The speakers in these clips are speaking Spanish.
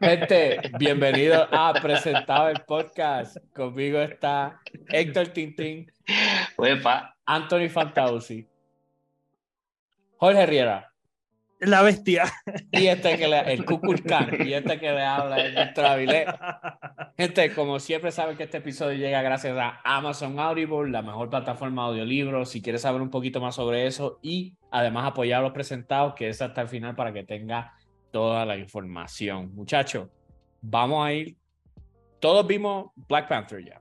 Gente, bienvenido a Presentado el Podcast. Conmigo está Héctor Tintín, Anthony Fantausi, Jorge Riera. La bestia. Y este que le, el Kukulkan, y este que le habla es nuestro Avilé. Gente, como siempre saben que este episodio llega gracias a Amazon Audible, la mejor plataforma de audiolibros. Si quieres saber un poquito más sobre eso y además apoyar a los presentados, que es hasta el final para que tenga toda la información. Muchachos, vamos a ir. Todos vimos Black Panther ya.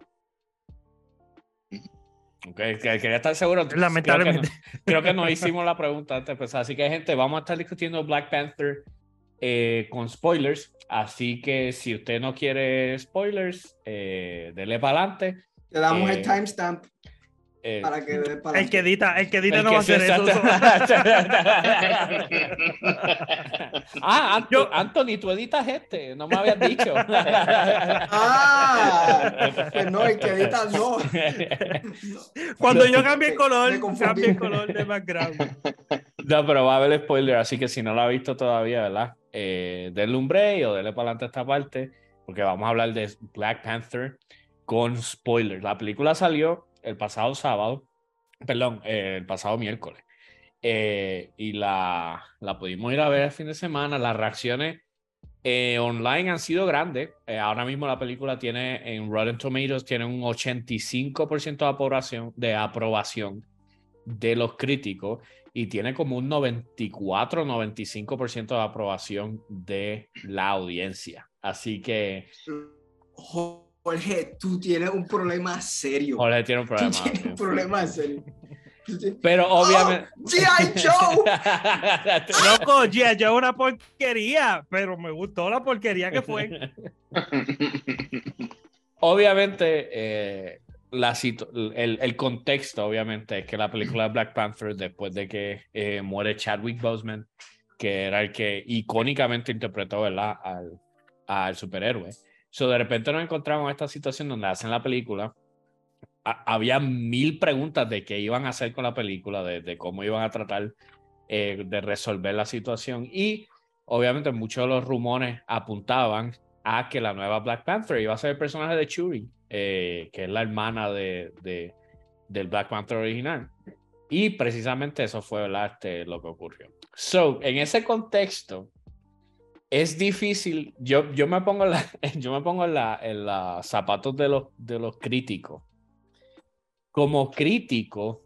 Okay, quería estar seguro. Lamentablemente. Creo que, no, hicimos la pregunta antes de empezar. Así que, gente, vamos a estar discutiendo Black Panther eh, con spoilers. Así que si usted no quiere spoilers, eh, dele para adelante. Le damos el eh, timestamp. Eh, para que, el que edita, el que edita no va a hacer eso. ah, Anthony, tú editas este, no me habías dicho. ah, pues no, el que edita no. Cuando yo cambie el color, cambie el color de background. No, pero va a haber spoiler, así que si no lo ha visto todavía, ¿verdad? Eh, denle un break o denle para adelante esta parte, porque vamos a hablar de Black Panther con spoilers. La película salió el pasado sábado, perdón, eh, el pasado miércoles. Eh, y la, la pudimos ir a ver el fin de semana. Las reacciones eh, online han sido grandes. ahora mismo la película tiene en Rotten Tomatoes tiene un 85% de aprobación, de aprobación de los críticos y tiene como un 94-95% de aprobación de la audiencia. Así que... Jorge, tú tienes un problema serio. Jorge tiene un problema. Tú tienes un problema serio. Pero obviamente. ¡Oh, G.I. Joe! Loco, G.I. Joe es una porquería, pero me gustó la porquería que fue. obviamente, eh, la el, el, contexto, obviamente, es que la película de Black Panther, después de que eh, muere Chadwick Boseman, que era el que icónicamente interpretó ¿verdad? Al, al superhéroe So, de repente nos encontramos en esta situación donde hacen la película. había mil preguntas de qué iban a hacer con la película, de, cómo iban a tratar eh, de resolver la situación. Y obviamente muchos de los rumores apuntaban a que la nueva Black Panther iba a ser el personaje de Churi, eh, que es la hermana de, del Black Panther original. Y precisamente eso fue este, lo que ocurrió. So, en ese contexto, es difícil, yo, yo me pongo, la, yo me pongo en, la, en los zapatos de los, de los críticos. Como crítico,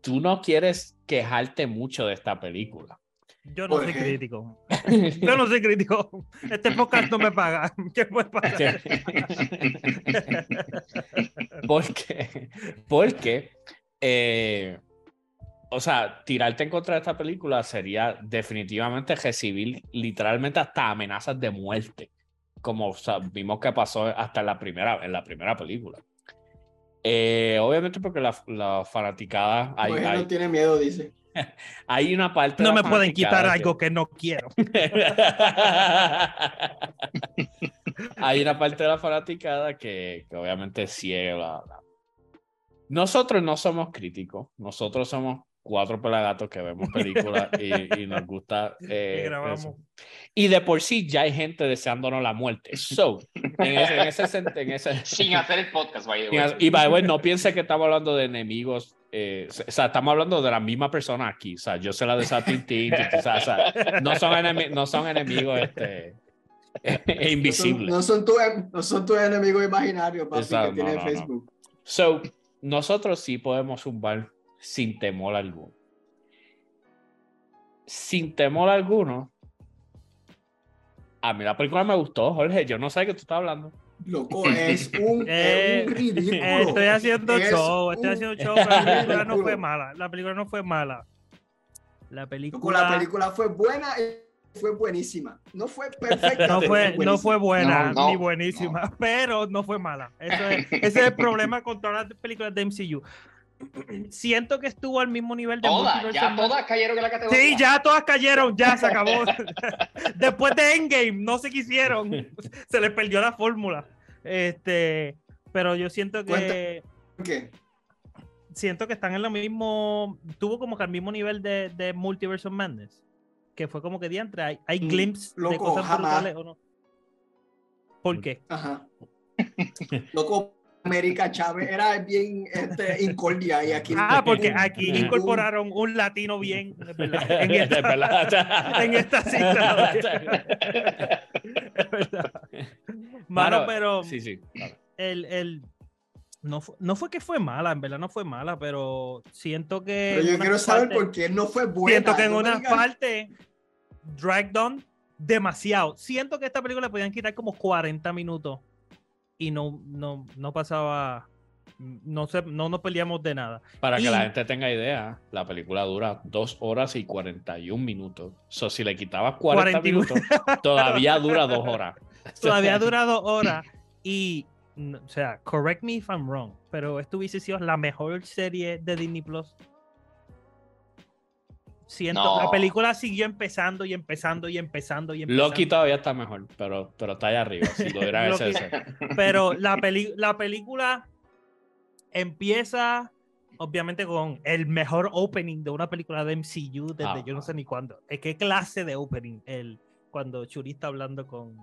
tú no quieres quejarte mucho de esta película. Yo no soy crítico. Yo no soy crítico. Este podcast no me paga. ¿Qué puede pagar? ¿Por qué? Porque eh, o sea, tirarte en contra de esta película sería definitivamente recibir literalmente hasta amenazas de muerte, como vimos que pasó hasta en la primera, en la primera película. Eh, obviamente porque la, la fanaticada... Hay, no tiene miedo, dice. hay una parte... No me pueden quitar algo que no quiero. hay una parte de la fanaticada que, que obviamente ciega. Nosotros no somos críticos, nosotros somos cuatro pelagatos que vemos películas y, nos gusta. Eh, y de por sí ya hay gente deseándonos la muerte. So, en ese, en ese, Sin hacer el podcast, Y by the way, no piense que estamos hablando de enemigos. Eh, o sea, estamos hablando de la misma persona aquí. O sea, yo sé la de Satintín. o sea, no, son no son enemigos este, invisibles. No son, tus no son tus enemigos imaginarios, papi, que tiene Facebook. So, nosotros sí podemos zumbar sin temor alguno. Sin temor alguno. A mí la película me gustó, Jorge. Yo no sé de qué tú estás hablando. Loco, es un, eh, ridículo. Estoy haciendo show, estoy haciendo show, pero la película no fue mala. La película no fue mala. La película. la película fue buena y fue buenísima. No fue perfecta. No fue, no fue buena ni buenísima, pero no fue mala. Eso es, ese es el problema con todas las películas de MCU siento que estuvo al mismo nivel de todas, ya todas cayeron en la categoría. Sí, ya todas cayeron, ya se acabó. Después de Endgame, no se quisieron. Se les perdió la fórmula. Este, pero yo siento que. ¿Qué? Siento que están en lo mismo. Tuvo como que al mismo nivel de, de Multiverse of Madness. que fue como que diantre, hay, hay Mm, glimpses de loco, cosas jamás. brutales o no. ¿Por qué? Ajá. Loco, América Chávez era bien este, incordia y aquí. Ah, porque aquí incorporaron un latino bien, verdad, en De esta, verdad. en esta cita. Mano, pero Sí, sí. claro. el, el no, fue, no fue que fue mala, en verdad no fue mala, pero siento que. Pero yo quiero saber por qué no fue buena. Siento que en No una digas- parte dragged on demasiado. Siento que esta película le podían quitar como 40 minutos y no, no, no pasaba. No, se, no nos peleamos de nada. Para que Y- la gente tenga idea, la película dura dos horas y 41 minutos. So, si le quitabas 40 41. minutos, todavía dura dos horas. Todavía dura dos horas. Y, o sea, correct me if I'm wrong, pero esto hubiese sido la mejor serie de Disney Plus. Siento, No. la película siguió empezando y empezando y empezando y empezando. Loki todavía está mejor, pero, pero está allá arriba. Si lo hubiera Loki- ese- Pero la, peli- la película empieza, obviamente, con el mejor opening de una película de MCU desde yo no sé ni cuándo. Eh, ¿Qué clase de opening? El, cuando Churi está hablando con,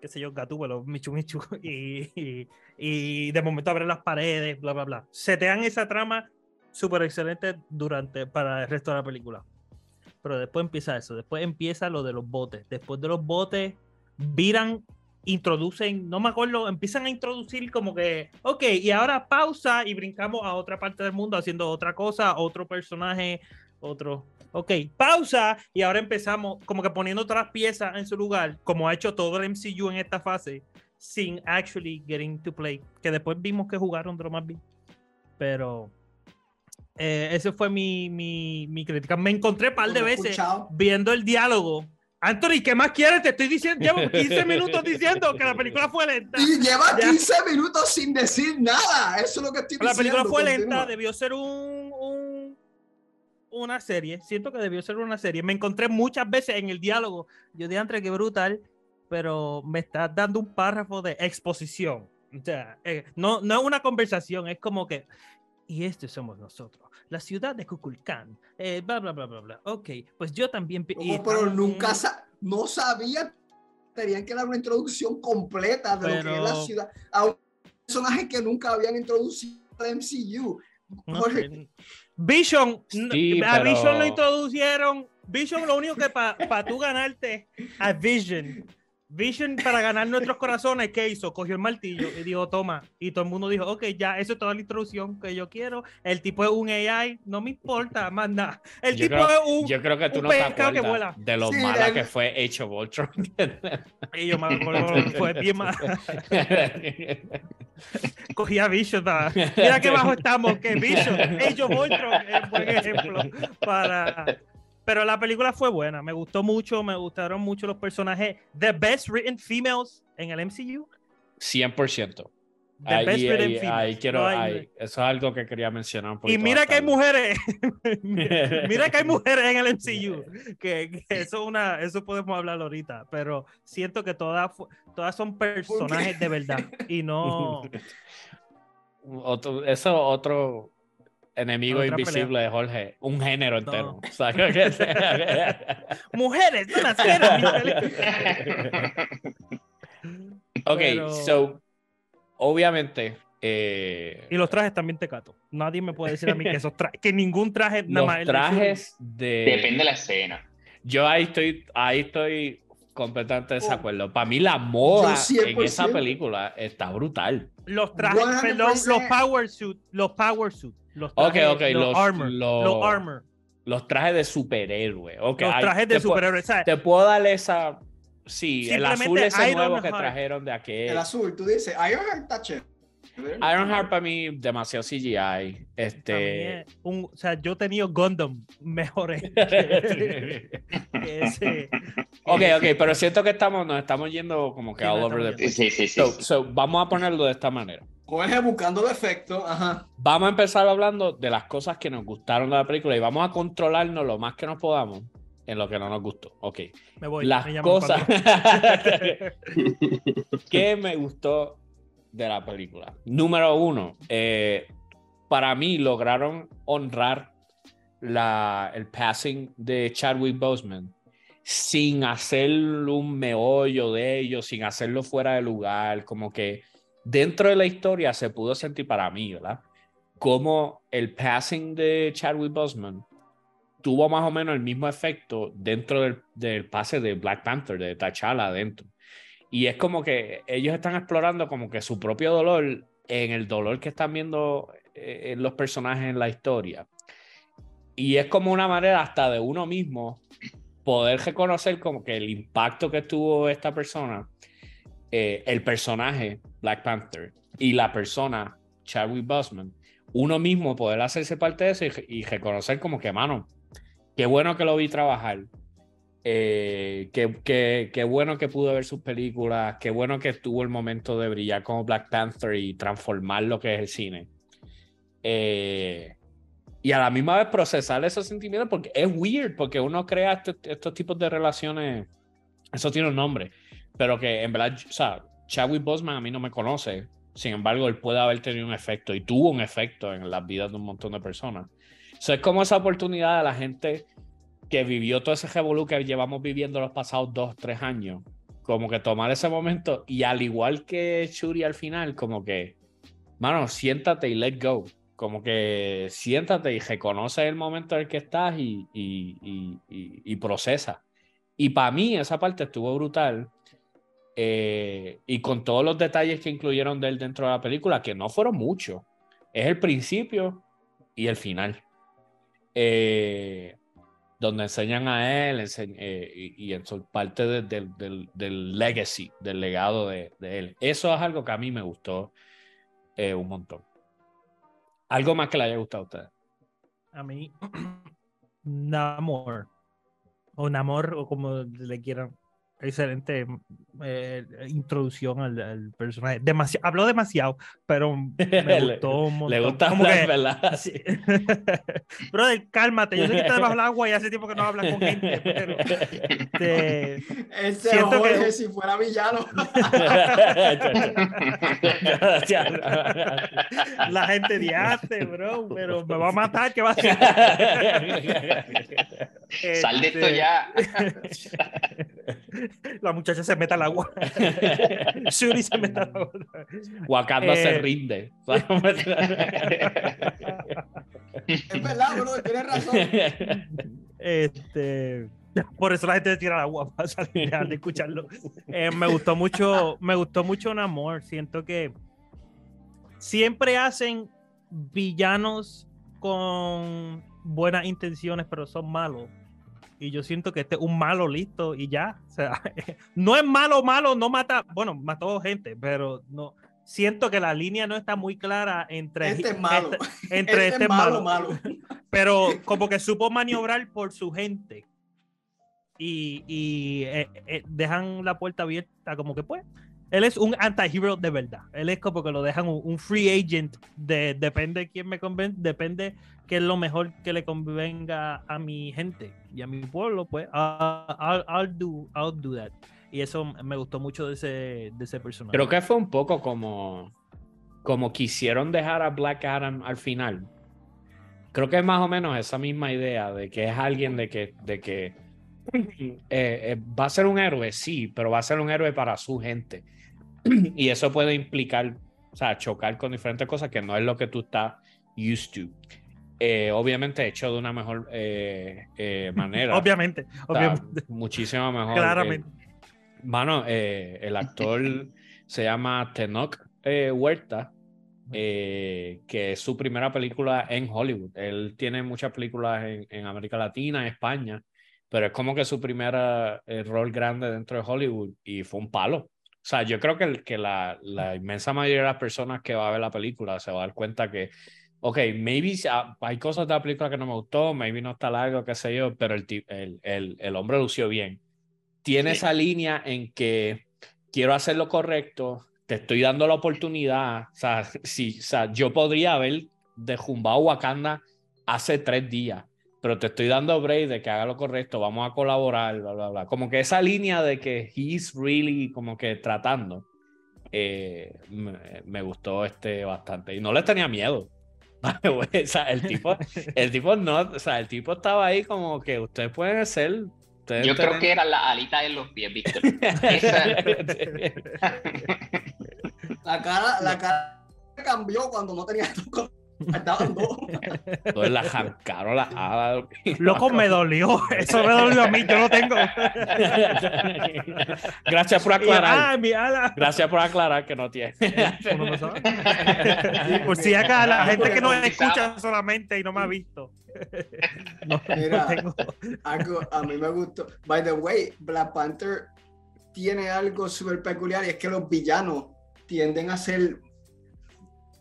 qué sé yo, Gatúbelo, Michu Michu, y, y, y de momento abren las paredes, bla, bla, bla. Setean esa trama súper excelente durante, para el resto de la película. Pero después empieza eso, después empieza lo de los botes. Después de los botes, viran, introducen, no me acuerdo, empiezan a introducir como que, ok, y ahora pausa y brincamos a otra parte del mundo haciendo otra cosa, otro personaje, otro. Ok, pausa y ahora empezamos como que poniendo otras piezas en su lugar, como ha hecho todo el MCU en esta fase, sin actually getting to play. Que después vimos que jugaron Drama bien. Pero eh, ese fue mi, mi, mi crítica. Me encontré un par de veces escuchado. viendo el diálogo. Anthony, ¿qué más quieres? Te estoy diciendo, llevo 15 minutos diciendo que la película fue lenta. Y lleva Ya. 15 minutos sin decir nada. Eso es lo que estoy La diciendo. película fue continúa. lenta, debió ser un, un- una serie. Siento que debió ser una serie. Me encontré muchas veces en el diálogo. Yo de entre que brutal, pero me estás dando un párrafo de exposición. O sea, eh, no, no es una conversación, es como que. Y este somos nosotros, la ciudad de Kukulcán. Eh, bla, bla, bla, bla, bla. Ok, pues yo también. Loco, pero nunca sa- no sabía. Tenían que dar una introducción completa de lo que es la Pero- ciudad a un personaje que nunca habían introducido al MCU. No Jorge, sé. Vision, Sí, a pero- Vision lo introducieron. Vision lo único que para tú ganarte a Vision. Vision para ganar nuestros corazones, ¿qué hizo? Cogió el martillo y dijo, toma. Y todo el mundo dijo, ok, ya, eso es toda la introducción que yo quiero. El tipo es un AI, no me importa, más nada. El Yo tipo creo- es un... Yo creo que tú no te pescado que vuela. acuerdas de lo Sí, mala el- que fue Age of Ultron. Y yo me acuerdo, fue bien más. Cogí a Vision para... Mira qué bajo estamos, que Vision, ellos Voltron es buen ejemplo para... Pero la película fue buena, me gustó mucho, me gustaron mucho los personajes. The best written females en el MCU. 100%. The Ahí, best written ahí- females. ahí quiero, No hay- eso es algo que quería mencionar un y mira que hay mujeres, mira que hay mujeres en el MCU, que, que eso es una, eso podemos hablar ahorita, pero siento que todas, todas son personajes de verdad y no, Otro, eso otro enemigo invisible de Jorge, un género No. entero. O sea, que- mujeres, no mi película. ok, Pero- so, obviamente, eh, Y los trajes también te cato. Nadie me puede decir a mí que esos trajes, que ningún traje nada los más trajes de... Depende de la escena. Yo ahí estoy, ahí estoy completamente de desacuerdo. Para mí la moda en esa 100%. película está brutal. Los trajes, 100%. perdón, los power suit, los power suit, los trajes, ok, los, los- armor, los- los armor, Los trajes de superhéroe. ok, los trajes de superhéroes. ¿sabes? Te puedo dar esa. Sí, el azul ese nuevo que trajeron de aquel. el azul, tú dices, Ironheart está chévere. Ironheart para mí demasiado CGI. Este. es un, o sea, yo he tenido Gundam mejores que, ese. ok, que ok, pero siento que estamos, nos estamos yendo como que Sí, all over the place. Sí, sí, sí. So, so, vamos a ponerlo de esta manera. Jorge buscando defectos, ajá. Vamos a empezar hablando de las cosas que nos gustaron de la película y vamos a controlarnos lo más que nos podamos en lo que no nos gustó. Ok. Me voy. las me cosas que me gustó de la película. Número uno, eh, para mí lograron honrar la, el passing de Chadwick Boseman sin hacer un meollo de ellos, sin hacerlo fuera de lugar, como que dentro de la historia se pudo sentir para mí, ¿verdad? Como el passing de Chadwick Boseman tuvo más o menos el mismo efecto dentro del, del pase de Black Panther, de T'Challa adentro. Y es como que ellos están explorando como que su propio dolor en el dolor que están viendo eh, en los personajes en la historia. Y es como una manera hasta de uno mismo poder reconocer como que el impacto que tuvo esta persona, eh, el personaje Black Panther y la persona Chadwick Boseman, uno mismo poder hacerse parte de eso y, reconocer como que, mano, qué bueno que lo vi trabajar, eh, qué, qué, bueno que pudo ver sus películas, qué bueno que tuvo el momento de brillar como Black Panther y transformar lo que es el cine. Eh, y a la misma vez procesar esos sentimientos porque es weird, porque uno crea este, estos tipos de relaciones, eso tiene un nombre, pero que en verdad, o sea, Chadwick Boseman a mí no me conoce, sin embargo, él puede haber tenido un efecto y tuvo un efecto en las vidas de un montón de personas. Eso es como esa oportunidad de la gente que vivió todo ese revolú que llevamos viviendo los pasados dos, tres años, como que tomar ese momento y al igual que Shuri al final, como que, mano, siéntate y let go como que siéntate y reconoce el momento en el que estás y, y, procesa. Y para mí esa parte estuvo brutal. Eh, y con todos los detalles que incluyeron de él dentro de la película, que no fueron muchos. Es el principio y el final. Eh, donde enseñan a él eh, y, en su parte del, legacy, del legado de, él. Eso es algo que a mí me gustó un montón. Algo más que le haya gustado a usted. A mí, Namor. O Namor, o como le quieran excelente eh, introducción al, personaje. Demasiado, habló demasiado, pero me gustó un montón. Le gusta hablar, ¿verdad? Sí. Brother, cálmate. Yo sé que estás bajo el agua y hace tiempo que no hablas con gente, pero... Este, Ese siento Jorge, que... si fuera villano. La gente dice, bro, pero me va a matar, ¿qué va a hacer? Sal de esto ya. la muchacha se mete al agua. Shuri se mete al agua. Wakanda se eh, rinde. es verdad, bro, tienes razón. Este, por eso la gente se tira al agua para salir de escucharlo. Eh, me gustó mucho, me gustó mucho un amor. Siento que siempre hacen villanos con buenas intenciones, pero son malos y yo siento que este es un malo listo y ya. O sea, no es malo, malo, no mata, bueno, mató gente, pero no. Siento que la línea no está muy clara entre este es malo. Este, entre este, este malo, malo, Pero como que supo maniobrar por su gente. Y, y eh, eh, dejan la puerta abierta como que pues él es un anti-hero de verdad. Él es como que lo dejan un, free agent de depende de quién me convence, depende qué es lo mejor que le convenga a mi gente y a mi pueblo, pues I'll, do, I'll do that. Y eso me gustó mucho de ese, de ese personaje. Creo que fue un poco como, como quisieron dejar a Black Adam al final. Creo que es más o menos esa misma idea de que es alguien de que, de que eh, eh, va a ser un héroe, sí, pero va a ser un héroe para su gente y eso puede implicar, o sea, chocar con diferentes cosas que no es lo que tú estás used to. Eh, obviamente hecho de una mejor eh, eh, manera. obviamente, obviamente. Muchísimo mejor. Claramente. Mano, el actor se llama Tenok Huerta, que es su primera película en Hollywood. Él tiene muchas películas en, en América Latina, España, pero es como que su primer rol grande dentro de Hollywood y fue un palo. O sea, yo creo que, que la, la, inmensa mayoría de las personas que va a ver la película se va a dar cuenta que, ok, maybe hay cosas de la película que no me gustó, maybe no está largo, qué sé yo, pero el, el, el, el hombre lució bien. Tiene esa línea en que quiero hacer lo correcto, te estoy dando la oportunidad. O sea, si, o sea yo podría haber dejumbado Wakanda hace tres días pero te estoy dando break de que haga lo correcto, vamos a colaborar, bla, bla, bla. Como que esa línea de que he's really como que tratando, eh, me, gustó este bastante. Y no le tenía miedo. O sea, el tipo, el tipo no, o sea, el tipo estaba ahí como que ustedes pueden ser. ustedes Yo creo que era la alita de los pies, Víctor. La cara, la cara cambió cuando no tenía cuando dos. Entonces la arrancaron las alas. Loco, me dolió. Eso me dolió a mí. Yo lo tengo. Gracias por aclarar. ah, mi ala. Gracias por aclarar que no tiene. No sabe. Por si acá la gente que nos escucha solamente y no me ha visto. No, no Mira. tengo. Algo a mí me gustó. By the way, Black Panther tiene algo súper peculiar y es que los villanos tienden a ser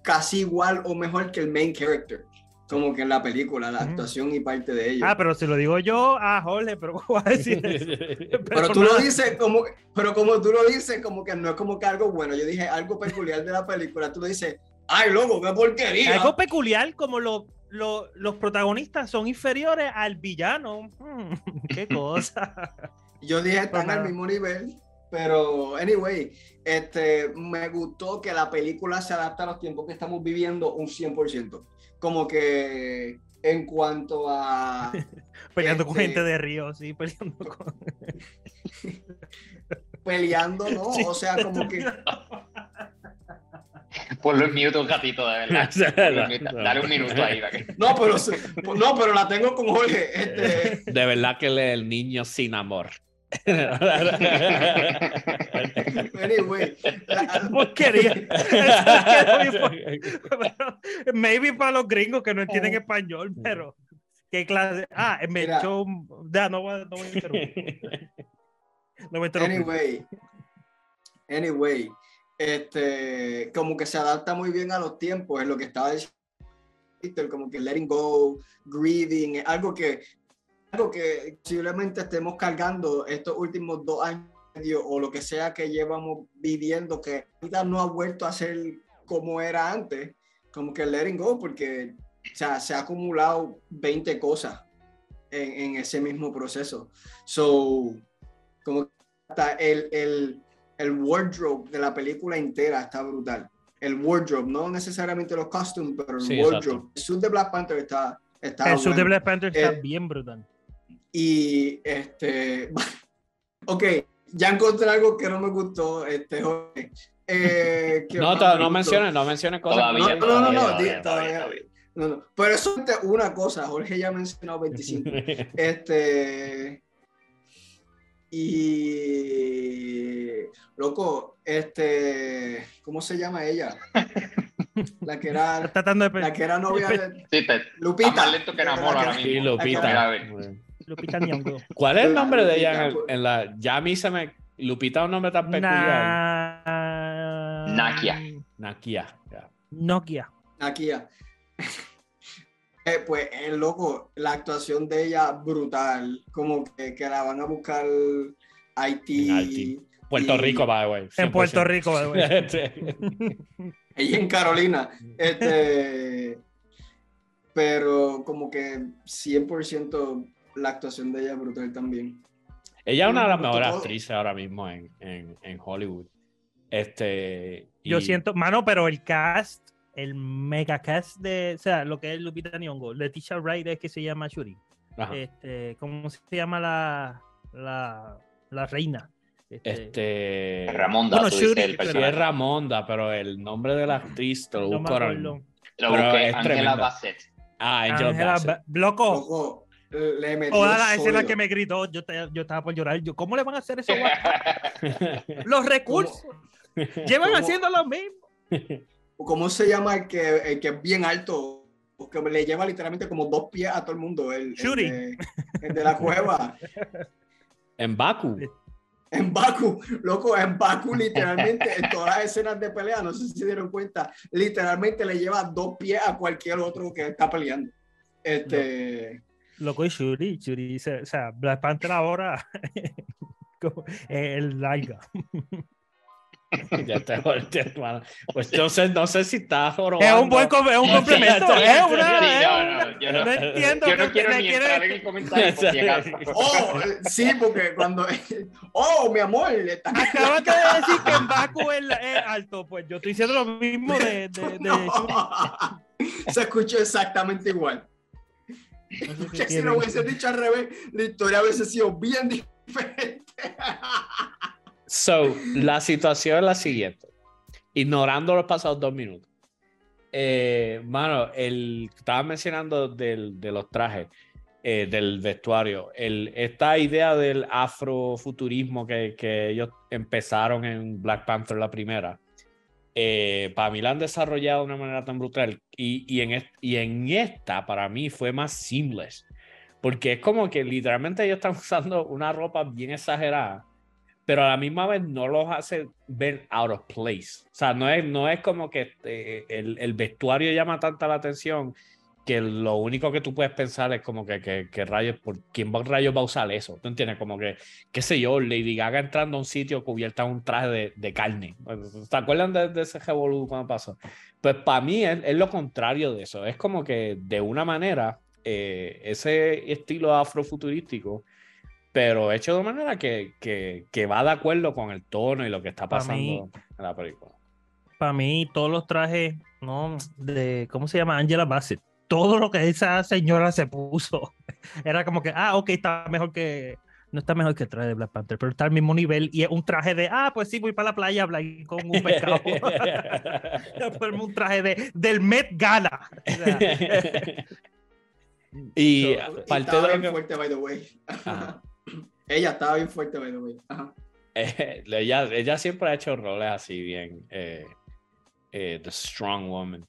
casi igual o mejor que el main character. Como que en la película, la actuación y parte de ellos. Ah, pero si lo digo yo, ah, Jorge, pero ¿cómo vas a decir eso? pero tú lo dices como, pero como tú lo dices, como que no es como que algo bueno. Yo dije algo peculiar de la película. Tú lo dices, ay, loco, qué porquería. Algo peculiar como lo- lo- los protagonistas son inferiores al villano. Hmm, qué cosa. Yo dije, están Pues al nada. mismo nivel, pero anyway, este, me gustó que la película se adapta a los tiempos que estamos viviendo un 100%. Como que en cuanto a... Peleando con Este- gente de Río, sí, peleando con. peleando, ¿no? Sí. O sea, como que... Ponlo en mute un ratito, de verdad. Dale un minuto ahí. que- No, pero, no, pero la tengo con Jorge. Este, De verdad que él es el niño sin amor. Anyway, la- Porquería. Pero, Maybe para los gringos que no entienden español, pero. ¿Qué clase? Ah, me echó. Ya, no voy, no voy a interrumpir. No voy a interrumpir. Anyway, anyway, este, como que se adapta muy bien a los tiempos, es lo que estaba diciendo, como que letting go, grieving, algo que, algo que posiblemente estemos cargando estos últimos dos años o lo que sea que llevamos viviendo, que ahorita no ha vuelto a ser como era antes, como que letting go, porque o sea, se ha acumulado 20 cosas en, en ese mismo proceso. So, como hasta el, el, el wardrobe de la película entera está brutal. El wardrobe, no necesariamente los costumes, pero el Sí, wardrobe. exacto. El suit de Black Panther está, está El sud de. Black Panther está Eh, bien brutal. Y este, ok, ya encontré algo que no me gustó, este, Jorge. Eh, No, no gustó. menciones, no menciones cosas. Todavía, No, no, no, no, todavía, di- todavía, todavía. todavía. No, no, pero eso es una cosa, Jorge ya ha mencionado 25. Este. Y. Loco, este. ¿Cómo se llama ella? La que era. Está tratando de La que era novia de. Sí, te, Lupita. Más lento que enamoro ahora Sí, mismo. Lupita. A ver. Lupita Nyong'o. ¿Cuál es el nombre de ella en, el- Lupita, en la. Ya a mí se me. Lupita es un nombre tan peculiar. Na- Nakia. Nakia. Nokia. Ya. Eh, pues el loco, la actuación de ella brutal. Como que, que la van a buscar Haití. En Haití. Puerto Y- Rico, by the way. En Puerto 100%. Rico, by the way. Sí. Ella en Carolina. Este, pero como que 100% la actuación de ella es brutal también. Ella es una de las mejores actrices ahora mismo en, en, en Hollywood. Este. Yo siento, mano, pero el cast, el mega cast de, o sea, lo que es Lupita Nyong'o, Leticia Wright es que se llama Shuri. Ajá. Este, ¿cómo se llama la, la, la reina? Este, Este. Ramonda, Bueno, Shuri, el Sí, es Ramonda, pero el nombre de la actriz te lo no busco ahora. Lo Pero busqué, es Angela. Bassett. Ah, Angela Angela Bassett. Ba- Loco, Loco, le metió toda la escena que me gritó, yo, te- yo estaba por llorar. Yo, ¿Cómo le van a hacer eso? Los recursos. Llevan ¿Cómo? haciendo lo mismo. ¿Cómo se llama el que, el que es bien alto? Que le lleva literalmente como dos pies a todo el mundo. El, el Shuri. de, el de la cueva. en Baku. En Baku, loco, en Baku literalmente en todas las escenas de pelea, no sé si se dieron cuenta, literalmente le lleva dos pies a cualquier otro que está peleando. Este, Loco y Shuri, Shuri, se- o sea, Black Panther ahora como, eh, el larga. ya te volteé, hermano. Pues yo sé, no sé si está jorobando. Es un buen com- es un complemento. Es una, no, una- no, yo no- no entiendo Yo no que quiero me ni quiere- entrar en el comentario. Oh, eh, sí, porque cuando. Oh, mi amor, está Acabas de decir que en Baku es, es alto. Pues yo estoy diciendo lo mismo de, de, de. Se escuchó exactamente igual. No sé si lo hubiese dicho al revés, la historia hubiese sido bien diferente. So, la situación es la siguiente. Ignorando los pasados dos minutos. Eh, mano, el, estaba mencionando del, de los trajes, eh, del vestuario. El, esta idea del afrofuturismo que, que ellos empezaron en Black Panther la primera. Eh, para mí la han desarrollado de una manera tan brutal. Y, y, en, y en esta, para mí, fue más seamless. Porque es como que literalmente ellos están usando una ropa bien exagerada pero a la misma vez no los hace ver out of place. O sea, no es, no es como que eh, el, el vestuario llama tanta la atención que lo único que tú puedes pensar es como que, que, que rayos, ¿por quién va- rayos va a usar eso? ¿Tú entiendes? Como que, qué sé yo, Lady Gaga entrando a un sitio cubierta en un traje de, de carne. ¿Se acuerdan de, de ese revolú cuando pasó? Pues para mí es, es lo contrario de eso. Es como que de una manera, eh, ese estilo afrofuturístico pero hecho de manera que, que, que va de acuerdo con el tono y lo que está Pa' pasando mí- en la película. Para mí, todos los trajes, no, de, ¿cómo se llama? Angela Bassett. Todo lo que esa señora se puso. Era como que, ah, ok, está mejor que. No está mejor que el traje de Black Panther, pero está al mismo nivel. Y es un traje de, ah, pues sí, voy para la playa a hablar con un pescado. Ponerme un traje de, del Met Gala. O sea, y So, parte estaba de bien que, fuerte, by the way. Ella estaba bien fuerte, by the way. Ajá. eh, ella, ella siempre ha hecho roles así bien, eh, eh, The Strong Woman.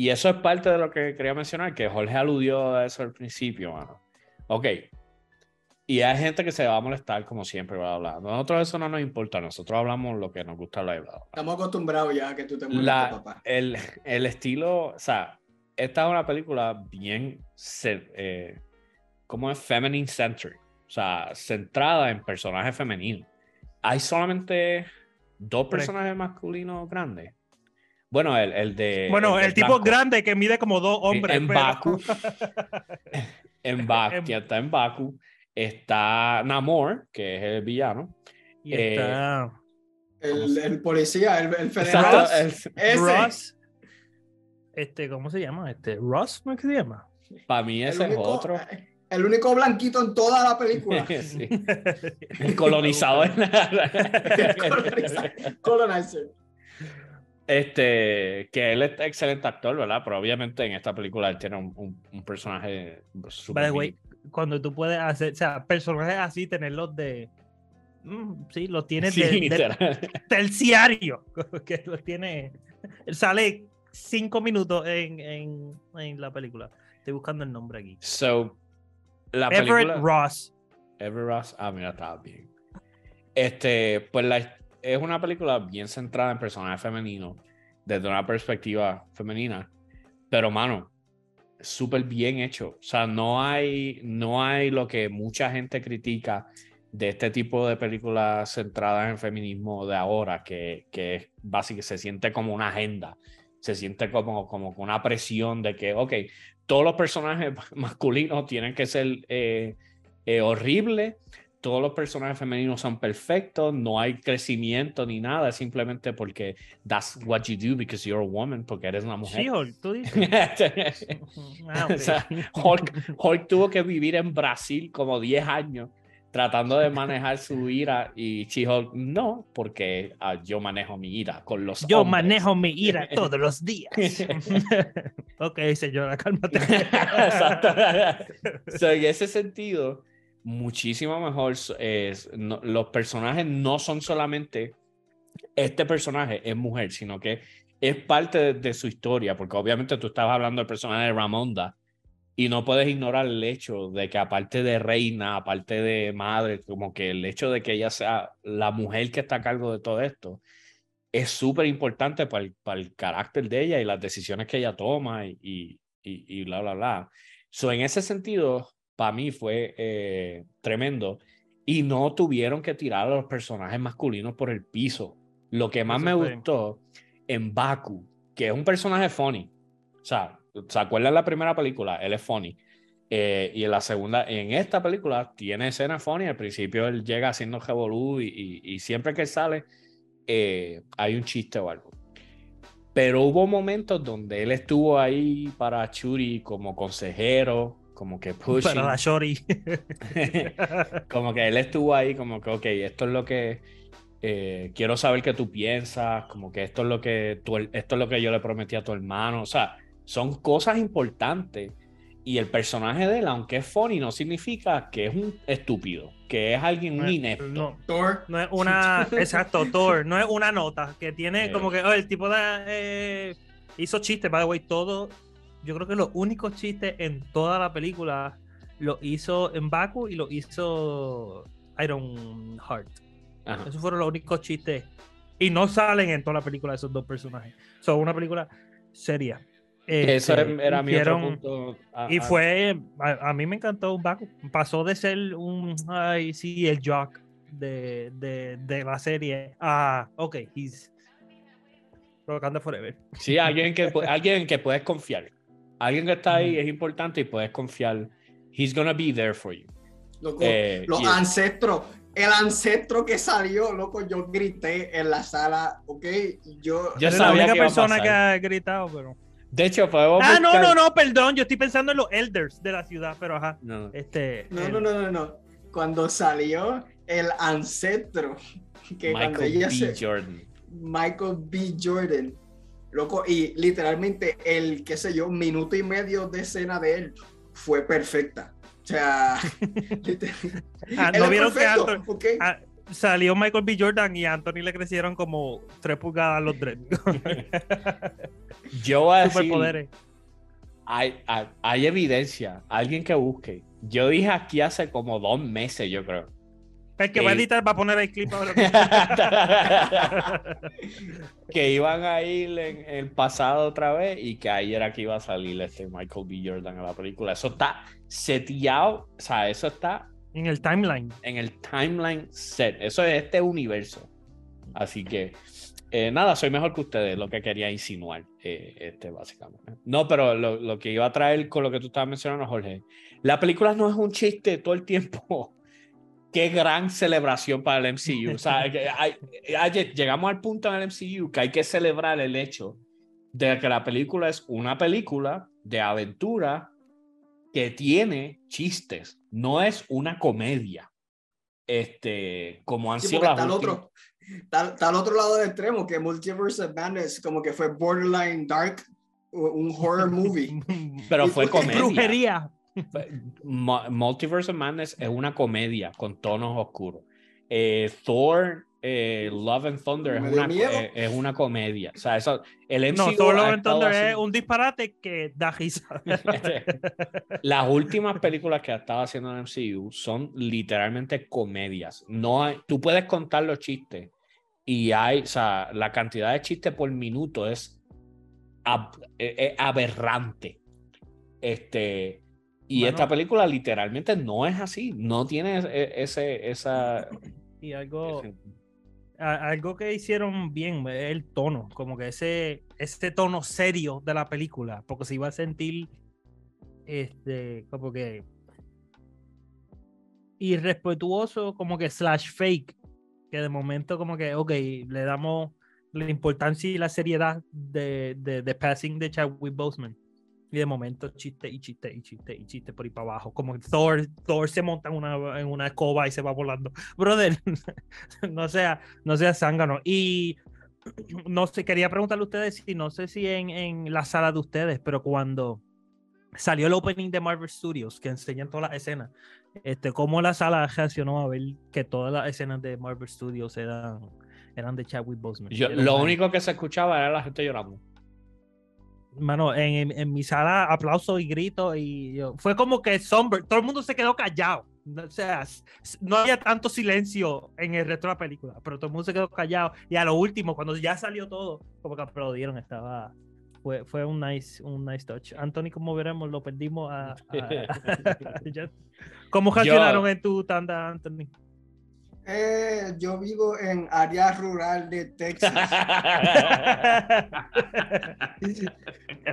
Y eso es parte de lo que quería mencionar, que Jorge aludió a eso al principio, mano. Ok. Y hay gente que se va a molestar, como siempre, bla, bla, bla. Nosotros eso no nos importa, nosotros hablamos lo que nos gusta hablar, bla, bla. Estamos acostumbrados ya a que tú te molestes, La- papá. el, el estilo, o sea, esta es una película bien, eh, ¿cómo es? Feminine centered, o sea, centrada en personajes femeninos. Hay solamente dos personajes masculinos grandes. Bueno, el, el de... bueno, el tipo blanco. grande que mide como dos hombres. En pero- Baku. En Baku, En- que está en Baku. Está Namor, que es el villano. Y Eh, está El, el policía, el, el federal. Exacto, el- Ese. Ross. Este, ¿cómo se llama? Este, Ross, ¿cómo es que se llama? para mí ese es único- otro. El único blanquito en toda la película. Sí. El colonizador. Colonizer. Colonizer. Este, que él es excelente actor, ¿verdad? Pero obviamente en esta película él tiene un, un- un personaje super By the way, mini. cuando tú puedes hacer, o sea, personajes así, tenerlos de. mm, sí, los tienes Sí, de, de terciario. Que los tiene. Sale cinco minutos en, en, en la película. Estoy buscando el nombre aquí. So, la Everett película... Ross. Everett Ross. Ah, mira, estaba bien. Este, pues la- es una película bien centrada en personajes femeninos desde una perspectiva femenina. Pero, mano, súper bien hecho. O sea, no hay, no hay lo que mucha gente critica de este tipo de películas centradas en feminismo de ahora, que, que básicamente se siente como una agenda. Se siente como, como una presión de que, ok, todos los personajes masculinos tienen que ser eh, eh, horribles, todos los personajes femeninos son perfectos, no hay crecimiento ni nada, simplemente porque that's what you do because you're a woman, porque eres una mujer. She-Hulk, tú dices. Ah. O sea, Hulk, Hulk tuvo que vivir en Brasil como 10 años tratando de manejar su ira y She-Hulk no, porque ah, yo manejo mi ira con los Yo hombres. manejo mi ira todos los días. ok, señora, cálmate. Exacto. So, en ese sentido, muchísimo mejor es, no- los personajes no son solamente este personaje es mujer, sino que es parte de, de su historia, porque obviamente tú estabas hablando del personaje de Ramonda y no puedes ignorar el hecho de que aparte de reina, aparte de madre, como que el hecho de que ella sea la mujer que está a cargo de todo esto es súper importante para el, para el carácter de ella y las decisiones que ella toma y, y, y, y bla, bla, bla. So, en ese sentido, para mí fue eh, tremendo y no tuvieron que tirar a los personajes masculinos por el piso. Lo que más Eso me fue. gustó en Baku, que es un personaje funny. O sea, ¿se acuerdan la primera película? Él es funny. Eh, y en la segunda, en esta película, tiene escenas funny. Al principio él llega haciendo revolú y, y- y siempre que sale eh, hay un chiste o algo. Pero hubo momentos donde él estuvo ahí para Churi como consejero, como que pushing. Para la Shori. como que él estuvo ahí, como que, ok, esto es lo que eh, quiero saber que tú piensas, como que esto es lo que tú, esto es lo que yo le prometí a tu hermano. O sea, son cosas importantes. Y el personaje de él, aunque es funny, no significa que es un estúpido, que es alguien un inepto. No, Thor. no es una. Exacto, Thor. No es una nota. Que tiene Eh. como que. oh, el tipo de. eh, hizo chistes, by the way. Todo. Yo creo que los únicos chistes en toda la película lo hizo en Baku y lo hizo Iron Heart. Ajá. Esos fueron los únicos chistes. Y no salen en toda la película esos dos personajes. Son una película seria. Eso Este, era mi otro punto. a- Y a- fue, a, a mí me encantó Baku. Pasó de ser un, ay, sí, el jock de, de, de la serie a, ok, he's Wakanda Forever. Sí, alguien que, alguien que puedes confiar. Alguien que está ahí es importante y puedes confiar. He's gonna be there for you. Loco, Eh, los y- ancestros, el ancestro que salió, loco, yo grité en la sala, ¿ok? Yo, Yo la única persona que ha gritado, pero. De hecho, podemos Ah, no, buscar- no, no, perdón. Yo estoy pensando en los elders de la ciudad, pero ajá. No, no. Este. no, el- no, no, no, no. Cuando salió el ancestro, que cuando Michael ella B. se, Jordan. Michael B. Jordan, loco, y literalmente el, qué sé yo, minuto y medio de escena de él fue perfecta. O sea, Ah, ¿no vieron que Anthony- ah, salió Michael B. Jordan y a Anthony le crecieron como 3 pulgadas los dreads. Yo voy a decir, Superpoderes. hay, hay, hay evidencia. Alguien que busque. Yo dije aquí hace como dos meses, yo creo. El que va a editar va a poner el clip ahora. que iban a ir en el pasado otra vez y que ahí era que iba a salir este Michael B. Jordan en la película. Eso está seteado, o sea, eso está en el timeline. en el timeline set. Eso es este universo. Así que, eh, nada, soy mejor que ustedes, lo que quería insinuar, eh, este, básicamente. No, pero lo, lo que iba a traer con lo que tú estabas mencionando, Jorge, la película no es un chiste todo el tiempo. Qué gran celebración para el MCU. O sea, que hay- hay- llegamos al punto en el MCU que hay que celebrar el hecho de que la película es una película de aventura que tiene chistes, no es una comedia. Este, como han Sí, sido las otro, está, está al otro lado del extremo, que Multiverse of Madness como que fue borderline dark, un horror movie. Pero fue- comedia. Brujería. Mu- Multiverse of Madness es una comedia con tonos oscuros. Eh, Thor, eh, Love and Thunder es una, eh, es una comedia. O sea, eso, el No, MCU Thor Love and Thunder es haciendo- un disparate que da risa. Las últimas películas que ha estado haciendo el MCU son literalmente comedias. No hay- tú puedes contar los chistes y hay, o sea, la cantidad de chistes por minuto es, ab- es- es aberrante. Este, y Bueno. esta película literalmente no es así, no tiene ese, ese- esa... y algo, ese- algo que hicieron bien es el tono, como que ese, ese tono serio de la película, porque se iba a sentir este, como que irrespetuoso, como que slash fake, que de momento como que, ok, le damos la importancia y la seriedad de, de, de passing de Chadwick Boseman. Y de momento chiste y chiste y chiste y chiste por ahí para abajo. Como Thor, Thor se monta en una, en una escoba y se va volando. Brother, no sea, no sea zángano. Y no sé, quería preguntarle a ustedes si no sé si en, en la sala de ustedes, pero cuando salió el opening de Marvel Studios, que enseñan todas las escenas, este, cómo la sala reaccionó a ver que todas las escenas de Marvel Studios eran, eran de Chadwick Boseman. Yo- lo único que se escuchaba era la gente llorando. Mano, en, en- mi sala aplausos y gritos y yo- fue como que Somber, todo el mundo se quedó callado. No, O sea, no había tanto silencio en el resto de la película, pero todo el mundo se quedó callado. Y a lo último, cuando ya salió todo, como que aplaudieron, estaba. Fue, fue un nice, un nice touch. Anthony, como veremos, lo perdimos a. a- ya- ¿Cómo reaccionaron en tu tanda, Anthony? Eh, yo vivo en área rural de Texas.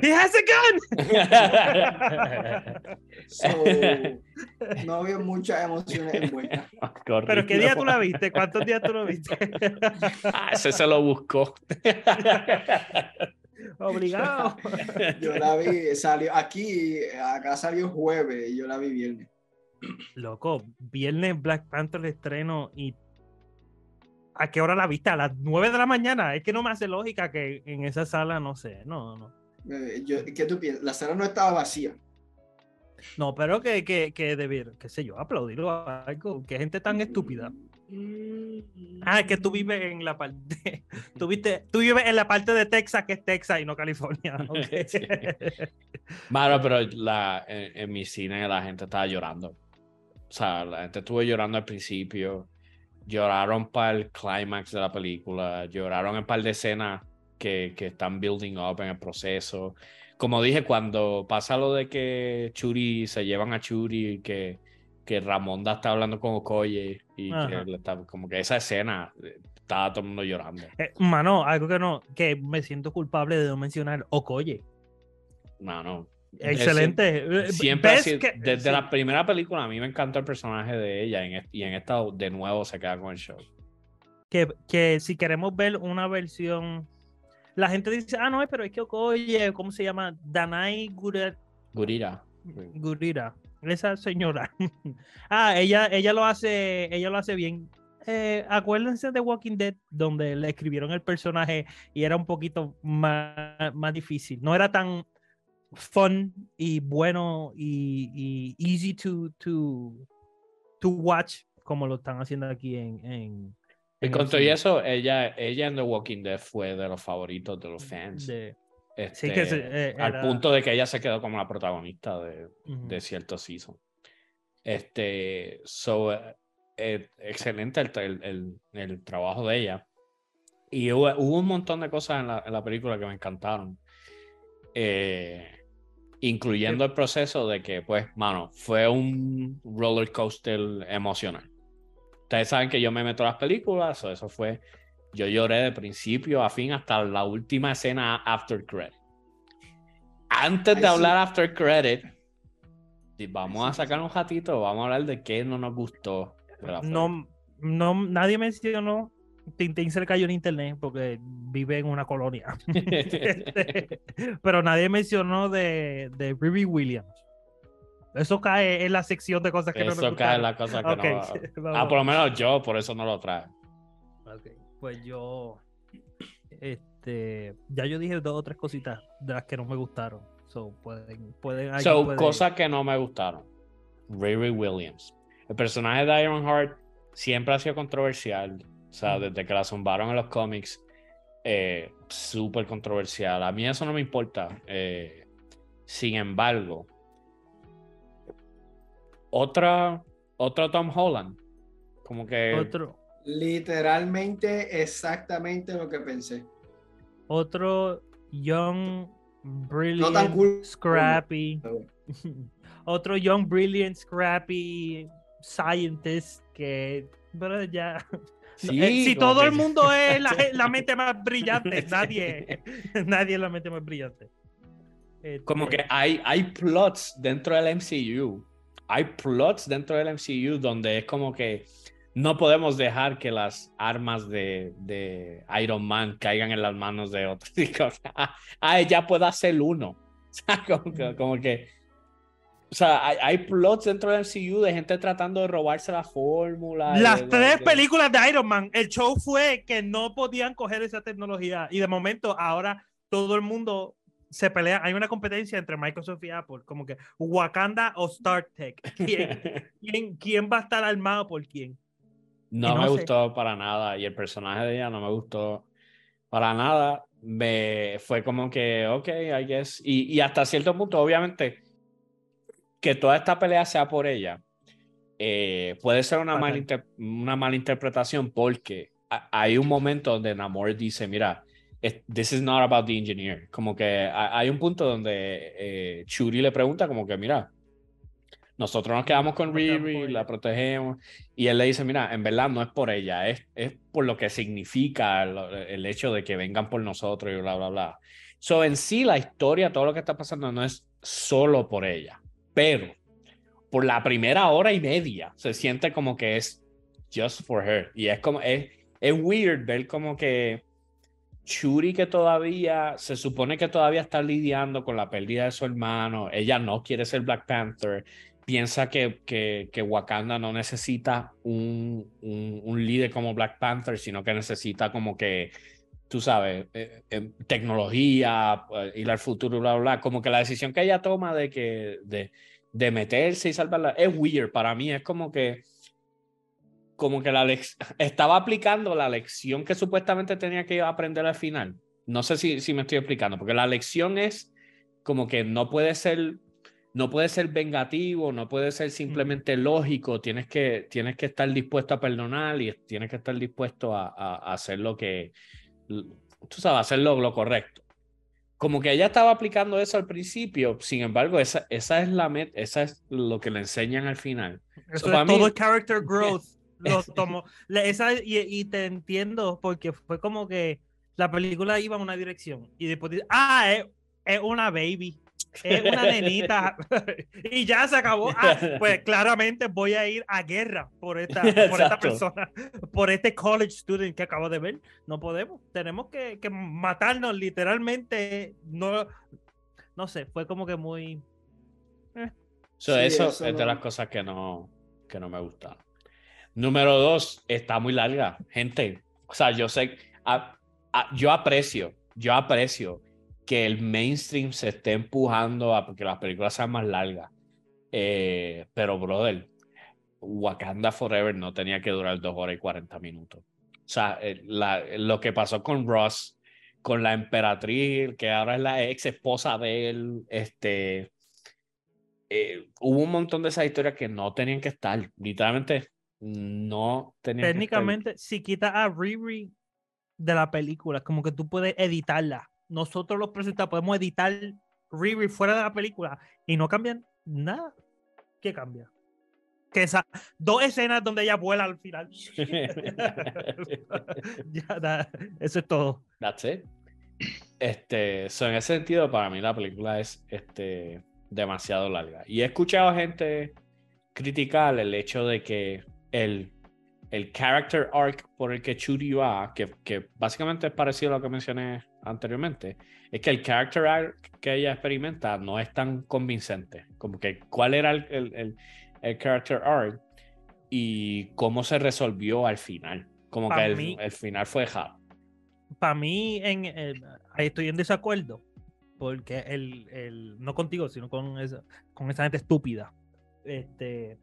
He has a gun. so, no había muchas emociones envueltas. Pero ¿qué día tú la viste? ¿Cuántos días tú lo viste? ah, ese se lo buscó. Obligado. Yo la vi, salió aquí, acá salió jueves y yo la vi viernes. Loco, viernes Black Panther estreno y ¿a qué hora la viste? A las 9 de la mañana. Es que no me hace lógica que en esa sala, no sé, no, no. Eh, yo, ¿Qué tú piensas? La sala no estaba vacía. No, pero que, que, que debir, qué sé yo, aplaudirlo a algo, que gente tan estúpida. Ah, es que tú vives en la parte. Tú, viste, tú vives en la parte de Texas que es Texas y no California. Okay. Sí. Mano, pero la, en, en, mi cine la gente estaba llorando. O sea, la gente estuvo llorando al principio. Lloraron para el clímax de la película. Lloraron en par de escenas que, que están building up en el proceso. Como dije, cuando pasa lo de que Churi se llevan a Churi, que que Ramonda está hablando con Okoye y que le está, como que esa escena eh, estaba todo el mundo llorando. Eh, mano, algo que no, que me siento culpable de no mencionar Okoye. Mano. Excelente. Siempre, así, que, desde sí. la primera película a mí me encantó el personaje de ella en, y en esta de nuevo se queda con el show. Que, que si queremos ver una versión, la gente dice, ah, no, pero es que Okoye, ¿cómo se llama? Danai Gurira. Gurira. Gurira esa señora. ah, ella, ella lo hace, ella lo hace bien. Eh, acuérdense de Walking Dead, donde le escribieron el personaje y era un poquito más, más difícil. No era tan fun y bueno y, y easy to, to, to watch como lo están haciendo aquí en. en, en y con todo eso, ella, ella en The Walking Dead fue de los favoritos de los fans. De, este, sí, que se, eh, al era... punto de que ella se quedó como la protagonista de, uh -huh. de cierto season. Este, so, eh, excelente el, el, el, el, trabajo de ella. Y hubo, hubo, un montón de cosas en la, en la película que me encantaron. Eh, incluyendo el proceso de que, pues, mano, fue un roller coaster emocional. Ustedes saben que yo me meto a las películas, o eso fue yo lloré de principio a fin hasta la última escena after credit. Antes de hablar after credit, vamos a sacar un ratito, vamos a hablar de qué no nos gustó. No, no, nadie mencionó Tintín se le cayó en internet porque vive en una colonia. Pero nadie mencionó de, de Ruby Williams. Eso cae en la sección de cosas que eso no Eso cae en la cosa que okay. no. ah, por lo menos yo, por eso no lo trae. Okay pues yo este ya yo dije dos o tres cositas de las que no me gustaron so pueden pueden, so, cosas que no me gustaron Riri Williams el personaje de Ironheart siempre ha sido controversial sea desde que la zumbaron en los cómics eh, súper controversial a mí eso no me importa eh, sin embargo otra otro Tom Holland como que otro Literalmente exactamente lo que pensé. Otro Young, Brilliant, no tan cool. Scrappy. Otro Young, Brilliant, Scrappy Scientist que, pero ya. Sí, eh, si todo que... el mundo es la, la, mente más brillante, nadie, nadie es la mente más brillante. Este... Como que hay, hay plots dentro del MCU. Hay plots dentro del MCU donde es como que no podemos dejar que las armas de, de, Iron Man caigan en las manos de otros. ah, ella puede hacer uno. como, que, como que, o sea, hay, hay, plots dentro del MCU de gente tratando de robarse la fórmula. Las de, tres de, películas de Iron Man, el show fue que no podían coger esa tecnología y de momento ahora todo el mundo se pelea, hay una competencia entre Microsoft y Apple, como que Wakanda o Star Trek. ¿Quién, quién, quién va a estar armado por quién? No, no, me sé. gustó para nada y el personaje de ella no me gustó para nada. Me fue como que, ok, I guess. Y, y hasta cierto punto, obviamente, que toda esta pelea sea por ella, eh, puede ser una, mala una mala interpretación porque hay un momento donde Namor dice, mira, this is not about the engineer. Como que hay un punto donde eh, Churi le pregunta como que, mira, nosotros nos quedamos con Riri, la protegemos. Y él le dice, mira, en verdad no es por ella, es, es por lo que significa el, hecho de que vengan por nosotros y bla, bla, bla. So, en sí, la historia, todo lo que está pasando no es solo por ella, pero por la primera hora y media se siente como que es just for her. Y es como, es, es weird ver como que Shuri que todavía se supone que todavía está lidiando con la pérdida de su hermano, ella no quiere ser Black Panther, piensa que, que, que Wakanda no necesita un, un, líder como Black Panther, sino que necesita como que, tú sabes, eh, eh, tecnología, eh, ir al futuro, bla, bla, como que la decisión que ella toma de que de, de meterse y salvarla es weird. Para mí, es como que como que la estaba aplicando la lección que supuestamente tenía que aprender al final. No sé si, si me estoy explicando, porque la lección es como que no puede ser no puede ser vengativo, no puede ser simplemente lógico, tienes que, tienes que estar dispuesto a perdonar y tienes que estar dispuesto a, a, hacer lo que, tú sabes, hacer lo, correcto. Como que ella estaba aplicando eso al principio, sin embargo, esa, esa es la meta, esa es lo que le enseñan al final. Eso es todo character growth lo tomo. Esa, y, te entiendo porque fue como que la película iba en una dirección y después dice, ah, es, una baby, es una nenita y ya se acabó. Ah, pues claramente voy a ir a guerra por esta, por esta persona, por este college student que acabo de ver. No podemos, tenemos que, que matarnos literalmente. No, no sé, fue como que muy... Eh. eso, es de las cosas que no, que no me gustaron. Número dos, está muy larga, gente. O sea, yo sé, yo aprecio, yo aprecio que el mainstream se esté empujando a que las películas sean más largas. Eh, pero, brother, Wakanda Forever no tenía que durar dos horas y 40 minutos. O sea, eh, lo que pasó con Ross, con la emperatriz, que ahora es la ex esposa de él, este, eh, hubo un montón de esas historias que no tenían que estar. Literalmente, no tenía Técnicamente, si quitas a Riri de la película, como que tú puedes editarla. Nosotros los presentadores podemos editar Riri fuera de la película y no cambian nada. ¿Qué cambia? Que esas dos escenas donde ella vuela al final. eso es todo. That's it. Este, en ese sentido, para mí la película es este, demasiado larga. Y he escuchado gente criticar el hecho de que el, el character arc por el que Churi va, que, que básicamente es parecido a lo que mencioné anteriormente, es que el character arc que ella experimenta no es tan convincente. Como que cuál era el, el, el, character arc y cómo se resolvió al final. Como que el, el, final fue dejado. Para mí, en, estoy en desacuerdo. Porque el, el, no contigo, sino con esa, con esa gente estúpida. Este,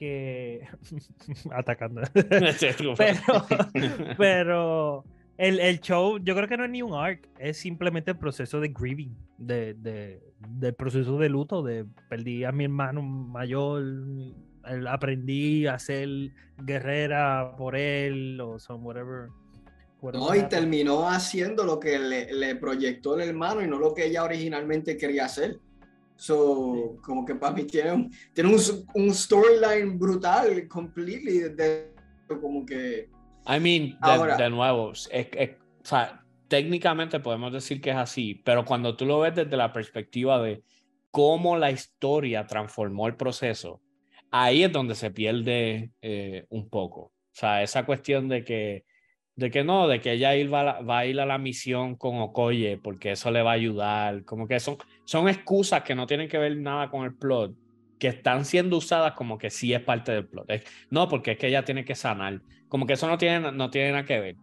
que atacando. pero, pero el, el, show, yo creo que no es ni un arc, es simplemente el proceso de grieving, de, de, del proceso de luto, de perdí a mi hermano mayor, aprendí a ser guerrera por él, o some whatever. No, y terminó haciendo lo que le, le proyectó el hermano y no lo que ella originalmente quería hacer. So, como que mí tiene un, tiene un, un storyline brutal, completely, de, como que... I mean, de, de nuevo, es, es, o sea, técnicamente podemos decir que es así, pero cuando tú lo ves desde la perspectiva de cómo la historia transformó el proceso, ahí es donde se pierde eh, un poco. O sea, esa cuestión de que de que no, de que ella va, va, a ir a la misión con Okoye porque eso le va a ayudar. Como que son, son excusas que no tienen que ver nada con el plot, que están siendo usadas como que sí es parte del plot. no, porque es que ella tiene que sanar. Como que eso no tiene, no tiene nada que ver.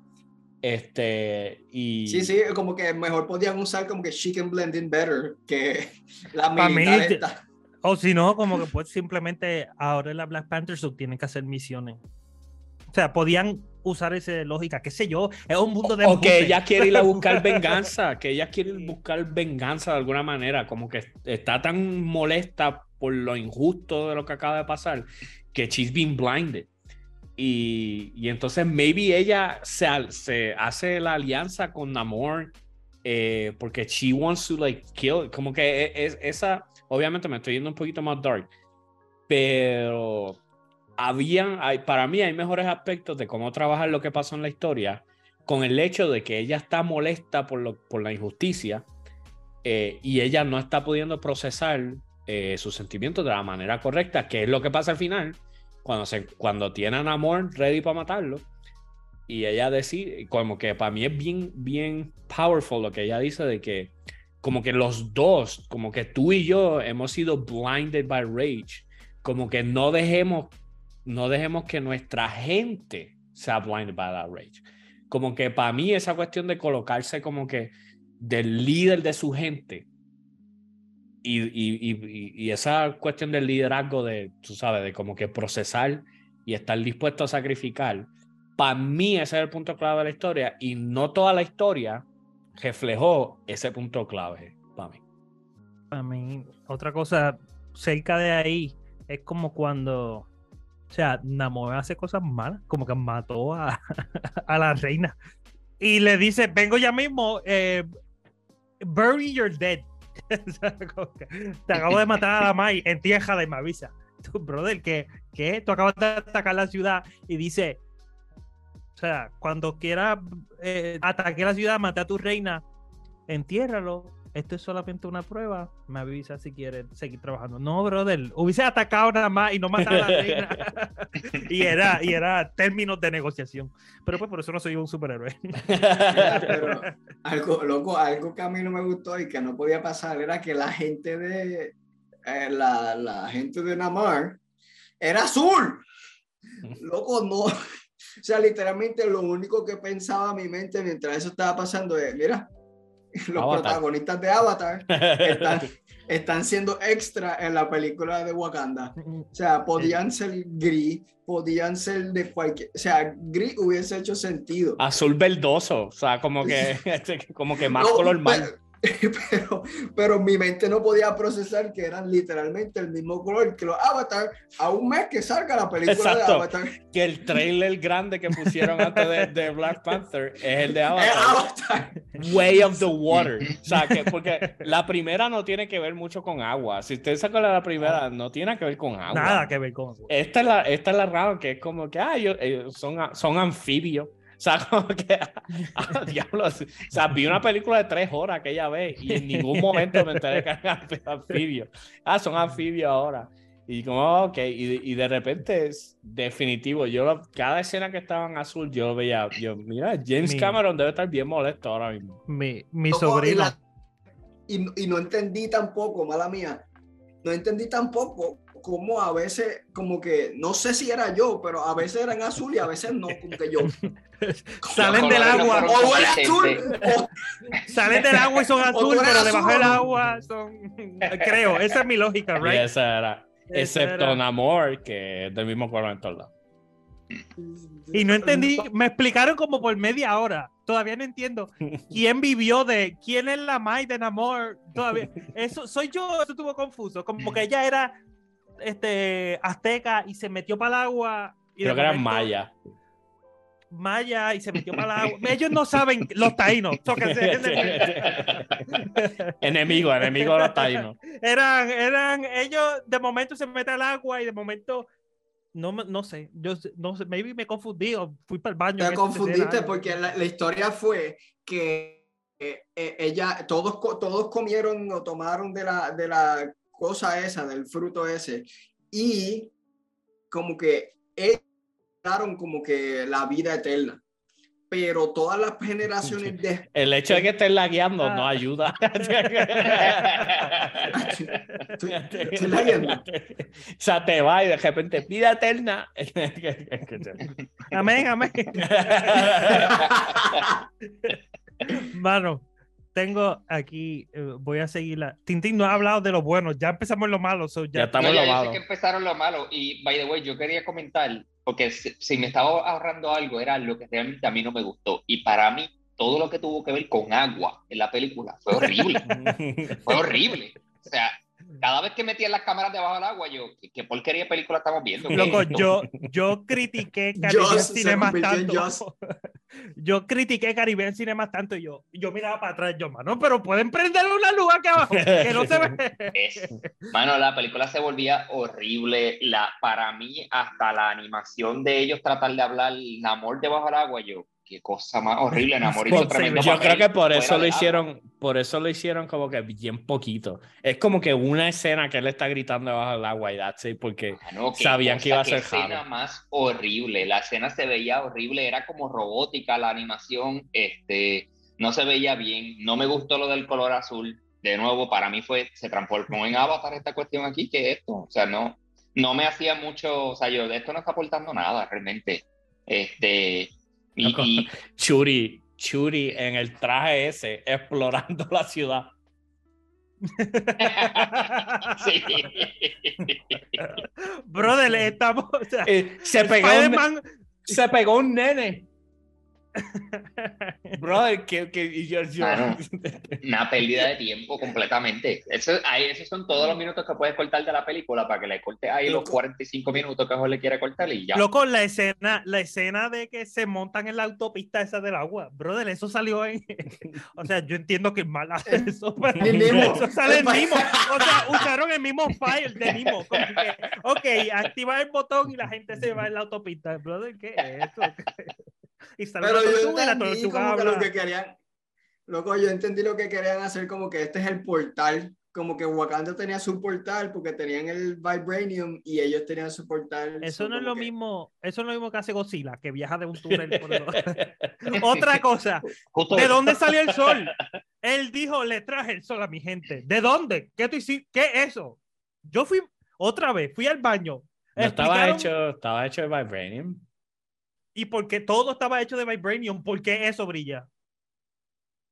Este, y... Sí, sí, como que mejor podían usar como que she can blend in better que la militar O si no, como que pues simplemente ahora la Black Panther tienen que hacer misiones. O sea, podían usar esa lógica, qué sé yo, es un mundo de... O, que ella quiere ir a buscar venganza, que ella quiere buscar venganza de alguna manera, como que está tan molesta por lo injusto de lo que acaba de pasar, que she's been blinded. Y, y entonces maybe ella se, se, hace la alianza con Namor eh, porque she wants to like kill, como que e, es, esa, obviamente me estoy yendo un poquito más dark, pero habían, hay, para mí hay mejores aspectos de cómo trabajar lo que pasó en la historia con el hecho de que ella está molesta por, lo, por la injusticia eh, y ella no está pudiendo procesar eh, sus sentimientos de la manera correcta, que es lo que pasa al final, cuando, se, cuando tienen amor ready para matarlo. Y ella decide, como que para mí es bien, bien powerful lo que ella dice de que como que los dos, como que tú y yo hemos sido blinded by rage, como que no dejemos, no dejemos que nuestra gente sea blinded by that rage. Como que para mí esa cuestión de colocarse como que del líder de su gente y, y, y, esa cuestión del liderazgo de, tú sabes, de como que procesar y estar dispuesto a sacrificar, para mí ese es el punto clave de la historia y no toda la historia reflejó ese punto clave para mí. Para mí, otra cosa cerca de ahí es como cuando, o sea, Namor hace cosas malas, como que mató a, a la reina y le dice, vengo ya mismo, eh, bury your dead. te acabo de matar a la Mai, entiéjala y me avisa. Tu brother, que, que tú acabas de atacar la ciudad y dice, o sea, cuando quiera eh, ataque la ciudad, mate a tu reina, entiérralo. Esto es solamente una prueba. Me avisa si quieres seguir trabajando. No, brother. Hubiese atacado nada más y no matar a la reina. y, era, y era términos de negociación. Pero pues por eso no soy un superhéroe. Pero algo, loco, algo que a mí no me gustó y que no podía pasar era que la gente de eh, la, la gente de Namar era azul. Loco, no. O sea, literalmente lo único que pensaba mi mente mientras eso estaba pasando es, mira, los protagonistas de Avatar están, están, siendo extra en la película de Wakanda. O sea, podían ser gris, podían ser de cualquier... O sea, gris hubiese hecho sentido. Azul verdoso, o sea, como que, como que más color mal. pero, pero mi mente no podía procesar que eran literalmente el mismo color que los Avatar a un mes que salga la película de Avatar. Que el trailer grande que pusieron antes de, Black Panther es el de Avatar. Way of the Water. O sea, que porque la primera no tiene que ver mucho con agua. Si usted saca la primera, no tiene que ver con agua. Nada que ver con agua. Esta es la, esta es la rara que es como que, ah, ellos, son, son anfibios. O sea, como que, ah, diablos. O sea, vi una película de tres horas aquella vez y en ningún momento me enteré que eran anfibios. Ah, son anfibios ahora. Y como, ok, y, y, de repente es definitivo. Yo, cada escena que estaba en azul, yo veía, yo, mira, James Cameron debe estar bien molesto ahora mismo. Mi, mi sobrino. Y, y, no entendí tampoco, mala mía, no entendí tampoco como a veces, como que, no sé si era yo, pero a veces eran azul y a veces no, como que yo. Salen del agua. O azul. Salen del agua y son azul, pero debajo del agua son. Creo, esa es mi lógica, right? esa era. Excepto Namor, que es del mismo color en todos lados. Y no entendí, me explicaron como por media hora. Todavía no entiendo quién vivió de quién es la Mai de Namor. Todavía, eso soy yo, eso estuvo confuso. Como que ella era este, azteca y se metió para el agua. Y Creo que era maya. Maya y se metió para el agua. Ellos no saben los taínos. enemigo, enemigo de los taínos. Eran, eran, ellos de momento se meten al agua y de momento no, no sé, yo no sé, maybe me confundí o fui para el baño. Te confundiste porque la, la, historia fue que eh, eh, ella, todos, todos comieron o tomaron de la, de la cosa esa, del fruto ese, y como que daron como que la vida eterna. Pero todas las generaciones de... El hecho de que estén lagueando no ah. ayuda. ¿Estoy lagueando? O sea, te va y de repente vida eterna. amén, amén. Mano, tengo aquí, eh, voy a seguirla. Tintín no ha hablado de lo bueno, ya empezamos lo malo. ya, estamos en lo malo. que empezaron lo malo. Y, by the way, yo quería comentar, porque si, me estaba ahorrando algo, era lo que realmente a mí no me gustó. Y para mí, todo lo que tuvo que ver con agua en la película fue horrible. fue horrible. O sea, cada vez que metía las cámaras debajo del agua, yo, ¿qué, porquería de película estamos viendo? Loco, yo, yo critiqué Calidad Cinema tanto. yo critiqué Caribbean Cinemas tanto y yo, yo miraba para atrás, yo, mano, pero pueden prender una luz acá abajo, que no se ve. Es- mano, la película se volvía horrible. La, para mí, hasta la animación de ellos tratar de hablar Namor debajo del agua, yo, qué cosa más horrible. Namor hizo tremendo Yo creo que por eso lo hicieron, por eso lo hicieron como que bien poquito. Es como que una escena que él está gritando debajo del agua y that's it, porque Mano, qué sabían que iba a ser escena Jaro. más horrible. La escena se veía horrible, era como robótica la animación, este, no se veía bien. No me gustó lo del color azul. De nuevo, para mí fue, se transformó en Avatar esta cuestión aquí, que esto, o sea, no, no me hacía mucho, o sea, yo de esto no está aportando nada realmente. Este, y, Churi, Churi en el traje ese explorando la ciudad. sí. Brother, estamos. o sea, Eh, se, pegó un, Spider-Man. se pegó un nene. Brother, que, que y yo, yo- Mano. una pérdida de tiempo completamente. Eso, ahí, esos son todos los minutos que puedes cortar de la película para que le corte ahí los Loco. 45 minutos que Jorge le quiere cortar y ya. Loco, la escena, la escena de que se montan en la autopista esa del agua, brother, eso salió en. O sea, yo entiendo que es mal hacer eso, pero El eso sale en El- Nemo. O sea, usaron el mismo file de Nemo. Como que, ok, activa el botón y la gente se va en la autopista. Brother, ¿qué es eso? Y sale Pero la yo tortuga la tortuga como que lo que querían, loco, yo entendí lo que querían hacer, como que este es el portal, como que Wakanda tenía su portal porque tenían el Vibranium y ellos tenían su portal. Eso so no es lo que- mismo, eso no es lo mismo que hace Godzilla, que viaja de un túnel por el otro. Otra cosa, Justo ¿De eso. dónde salió el sol? Él dijo, le traje el sol a mi gente. ¿De dónde? ¿Qué tú hiciste? ¿Qué es eso? Yo fui otra vez, fui al baño. No estaba hecho, estaba hecho de Vibranium. Y porque todo estaba hecho de vibranium, ¿por qué eso brilla?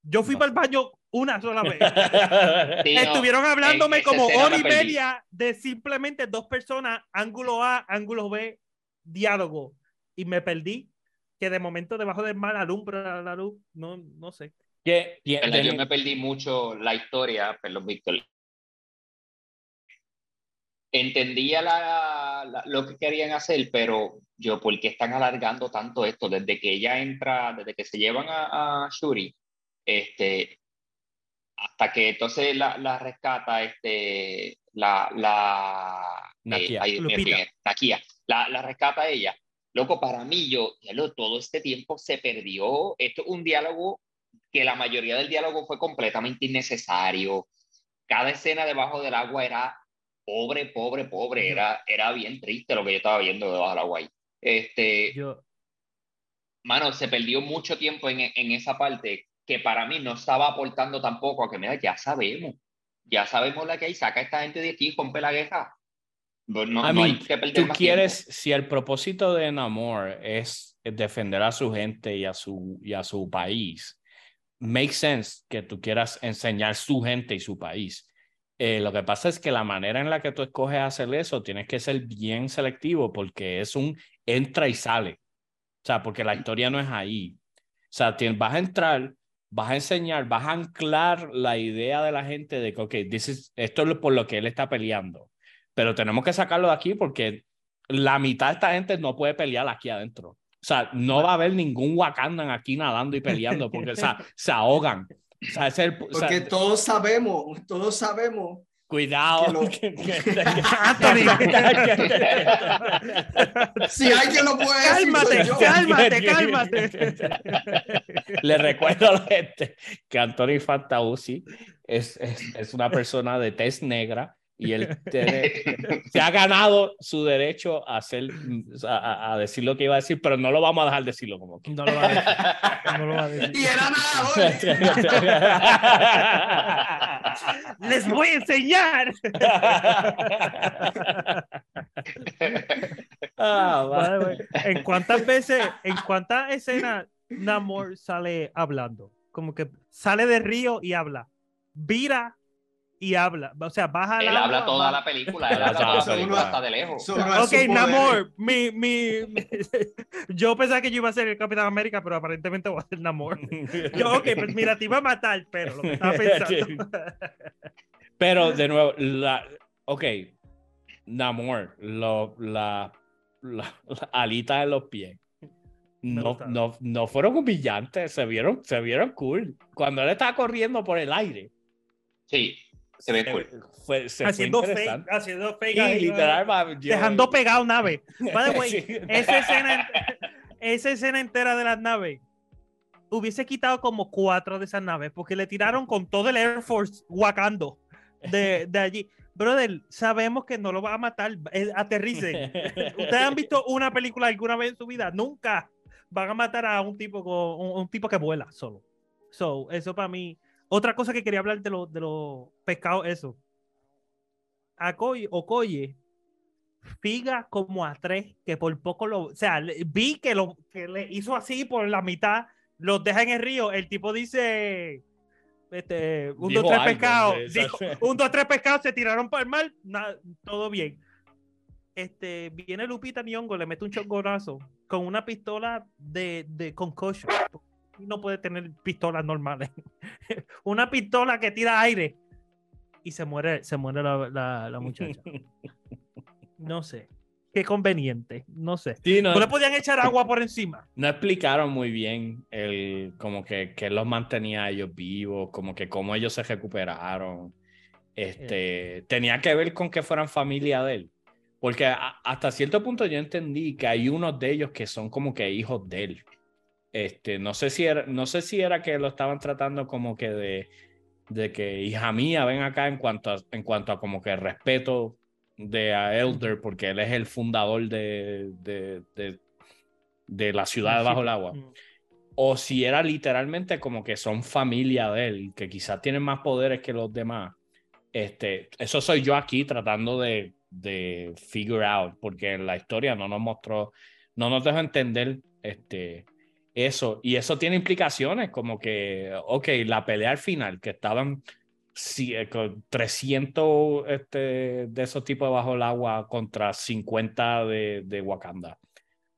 Yo fui No para el baño una sola vez. Sí, no, Estuvieron hablándome en como hora y media de simplemente dos personas, ángulo A, ángulo B, diálogo. Y me perdí. Que de momento debajo del mar alumbra la luz. No, no sé. Que-. Yo me perdí mucho la historia, perdón, Víctor. Entendía la, la- lo que querían hacer, pero yo, ¿por qué están alargando tanto esto? Desde que ella entra, desde que se llevan a, a Shuri, este, hasta que entonces la, la rescata, este, la, la, Nakia. eh, la, la rescata a ella. Loco, para mí, yo, diablo, todo este tiempo se perdió. Esto es un diálogo que la mayoría del diálogo fue completamente innecesario. Cada escena debajo del agua era pobre, pobre, pobre. Era, era bien triste lo que yo estaba viendo debajo del agua. Este, Yo, mano, se perdió mucho tiempo en, en esa parte que para mí no estaba aportando tampoco a que, mira, ya sabemos, ya sabemos la que hay, saca a esta gente de aquí, rompe la guerra. No, hay que perder tú más quieres, tiempo. si el propósito de Namor es defender a su gente y a su, y a su país, make sense que tú quieras enseñar su gente y su país. Eh, lo que pasa es que la manera en la que tú escoges hacer eso tienes que ser bien selectivo porque es un entra y sale. O sea, porque la historia no es ahí. O sea, tien- vas a entrar, vas a enseñar, vas a anclar la idea de la gente de que, ok, this is- esto es por lo que él está peleando. Pero tenemos que sacarlo de aquí porque la mitad de esta gente no puede pelear aquí adentro. O sea, no va a haber ningún Wakandan aquí nadando y peleando porque o sea, se ahogan. O sea, ese es el- o sea, Porque todos sabemos, todos sabemos. cuidado. Si alguien lo puede decir, Cálmate, soy yo. cálmate, cálmate. Le recuerdo a la gente que Anthony Fantauci es, es, es una persona de tez negra y él tiene- se ha ganado su derecho a, hacer, a, decir lo que iba a decir, pero no lo vamos a dejar decirlo como que. No lo va a decir. No lo va a decir. Y era nada, Les voy a enseñar. Ah, va. By the way, ¿En cuántas veces, en cuántas escenas Namor sale hablando? Como que sale de río y habla. Vira y habla. O sea, baja Él habla agua, toda va- la película, él habla toda la película hasta de lejos. Ok. Namor, mi, mi, mi- yo pensaba que yo iba a ser el Capitán América, pero aparentemente voy a ser Namor. Yo, ok, pues mira, te iba a matar, pero lo que estaba pensando. Pero de nuevo, la, ok, Namor, lo, la, la, la alita en los pies. No, no, no fueron humillantes, se vieron, se vieron cool. Cuando él estaba corriendo por el aire, Sí, se ve se- cool. fue, se haciendo fue fake, haciendo fake. Ahí, literal, yo- dejando pegado naves. By the way, Sí. esa escena, esa escena entera de las naves hubiese quitado como cuatro de esas naves porque le tiraron con todo el Air Force guacando de, de allí. Brother, sabemos que no lo va a matar. eh, Aterricen. ¿Ustedes han visto una película alguna vez en su vida? Nunca van a matar a un tipo con un, un tipo que vuela solo. So, eso para mí. Otra cosa que quería hablar de los de los pescados, eso. Akoye, Okoye, figa como a tres, que por poco lo. O sea, vi que lo que le hizo así por la mitad, los deja en el río. El tipo dice. Este, un, Dijo dos, tres pescados. un, dos, tres pescados se tiraron para el mar. na- todo bien. Este, viene Lupita Nyong'o, le mete un chongonazo con una pistola de, de concussion. No puede tener pistolas normales. una pistola que tira aire y se muere, se muere la, la- la muchacha. No sé. Qué conveniente. No sé. Sí, no, ¿No le podían echar agua por encima? no explicaron muy bien el como que, que los mantenía a ellos vivos, como que cómo ellos se recuperaron. Este, tenía que ver con que fueran familia de él. Porque a- hasta cierto punto yo entendí que hay unos de ellos que son como que hijos de él. Este, no sé si era, no sé si era que lo estaban tratando como que de, de que hija mía, ven acá en cuanto a, en cuanto a como que respeto de a Elder, porque él es el fundador de, de, de, de la ciudad bajo el agua. O si era literalmente como que son familia de él, que quizás tienen más poderes que los demás. Este, eso soy yo aquí tratando de, de figure out, porque en la historia no nos mostró, no nos dejó entender este, eso. Y eso tiene implicaciones, como que, ok, la pelea al final, que estaban sí, eh, con 300 este, de esos tipos bajo el agua contra 50 de, de Wakanda.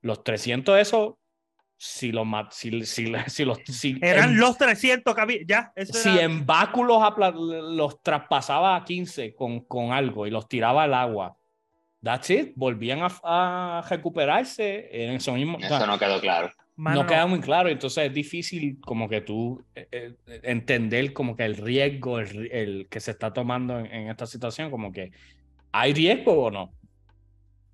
Los 300 de esos, si los, si, si, si los, si Eran en- los 300 que había. Ya, eso si era- en báculos los traspasaba a 15 con, con algo y los tiraba al agua, that's it, volvían a, a recuperarse en eso mismo. o sea, Eso no quedó claro. Mano, no queda muy claro, entonces es difícil como que tú eh, eh, entender como que el riesgo el, el que se está tomando en, en esta situación, como que hay riesgo o no.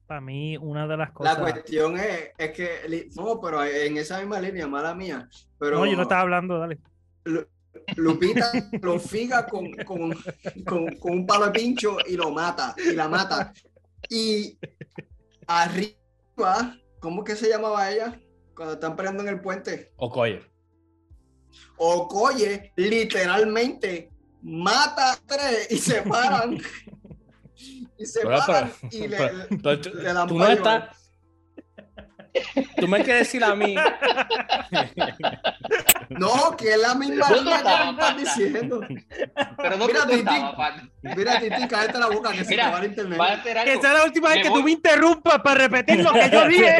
Para mí, una de las La cosas. cuestión es, es que, no, pero en esa misma línea, mala mía, pero No, yo no estaba hablando, dale. Lu- Lupita lo figa con, con, con, con un palo de pincho y lo mata, y la mata. Y arriba, ¿cómo que se llamaba ella? Cuando están peleando en el puente. Okoye. Okoye literalmente mata a tres y se paran. Y se Pero- paran pero- y le, pero- le dan tú no estás. Tú me quieres decir a mí. No, que es la misma ¿Dónde línea que me estás diciendo. Pero no Mira, Titi. Mira, Titi, cállate la boca que se Mira, te va el internet. Va a hacer Que sea la última vez Me que voy. tú me interrumpas para repetir lo que yo dije.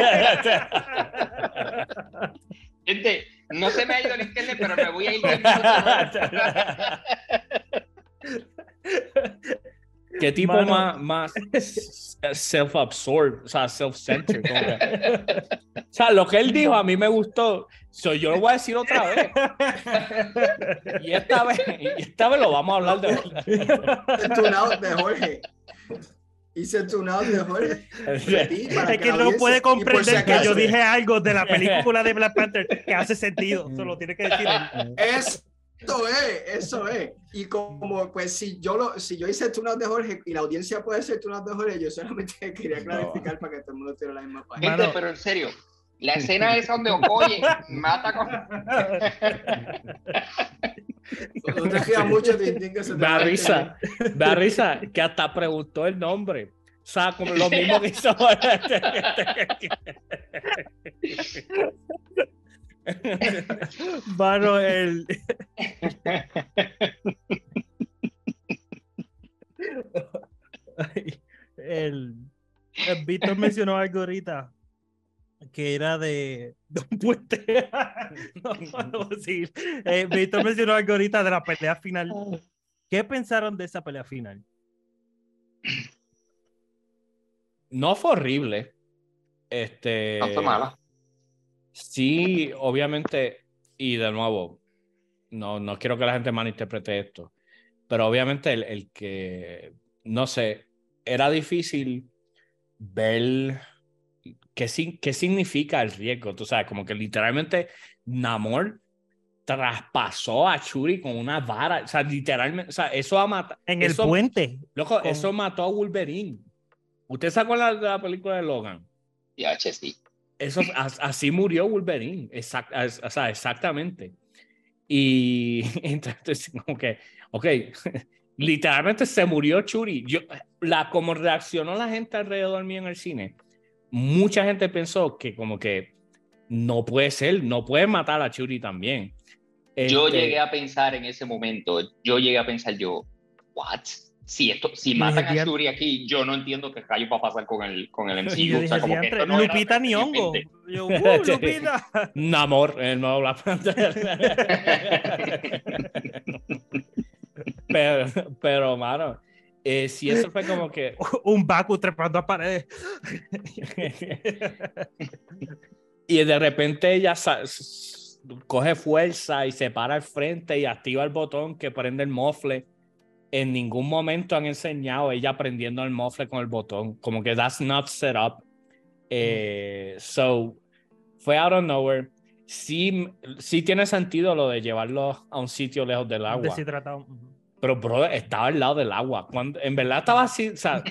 Gente, no se me ha ido el internet, pero me voy a ir. ¿Qué tipo Mano. más, más self-absorbed, o sea, self-centered? O sea, lo que él dijo a mí me gustó. So, yo lo voy a decir otra vez. Y esta vez, y esta vez lo vamos a hablar de verdad. el tunado de Jorge. Hice el tunado de Jorge. Es que no puede si comprender que yo dije algo de la película de Black Panther que hace sentido. Solo tiene que decir él. Eso es, eso es. Y como, pues, si yo lo, si yo hice el tunado de Jorge y la audiencia puede hacer tunado de Jorge, yo solamente quería clarificar para que todo el mundo tuviera la misma página. Gente, pero en serio, la escena esa donde Okoye mata con. No mucho, Tintín, que se te Me va da risa, da risa que hasta preguntó el nombre. O sea, como lo mismo que hizo. Mano, el. El, el Víctor mencionó algo ahorita que era de, de un puente. no. Eh, Víctor mencionó algo ahorita de la pelea final. ¿Qué pensaron de esa pelea final? No fue horrible. Este. No fue mala. Sí, obviamente, y de nuevo, no, no quiero que la gente malinterprete esto, pero obviamente el, el que, no sé, era difícil ver qué, sin- qué significa el riesgo. Tú sabes, como que literalmente Namor traspasó a Churi con una vara. O sea, literalmente, o sea, eso ha matado. En el puente. Loco, con- eso mató a Wolverine. ¿Usted se acuerda de la película de Logan? Ya, sí. Eso, as- así murió Wolverine, exact, o sea, exactamente. Y entonces, como que, ok, literalmente se murió Churi. Yo, la, como reaccionó la gente alrededor mío en el cine, mucha gente pensó que como que no puede ser, no puede matar a Churi también. Yo Este, llegué a pensar en ese momento, yo llegué a pensar yo, what? Si esto, si matan a Shuri aquí, yo no entiendo qué rayos va a pasar con el, con el MCU. Yo o sea, como que "Diantre, esto no Lupita realmente- Yo, "Uh, Lupita. Namor, el nuevo Black Panther. pero, pero, mano, eh, si eso fue como que. Un Baku trepando a paredes. y de repente ella coge fuerza y se para al frente y activa el botón que prende el mofle. En ningún momento han enseñado ella prendiendo el mofle con el botón. Como que that's not set up. Eh, so, fue out of nowhere. Sí, sí tiene sentido lo de llevarlo a un sitio lejos del agua. Deshidratado. Pero, bro, estaba al lado del agua. Cuando, en verdad estaba así, o sea,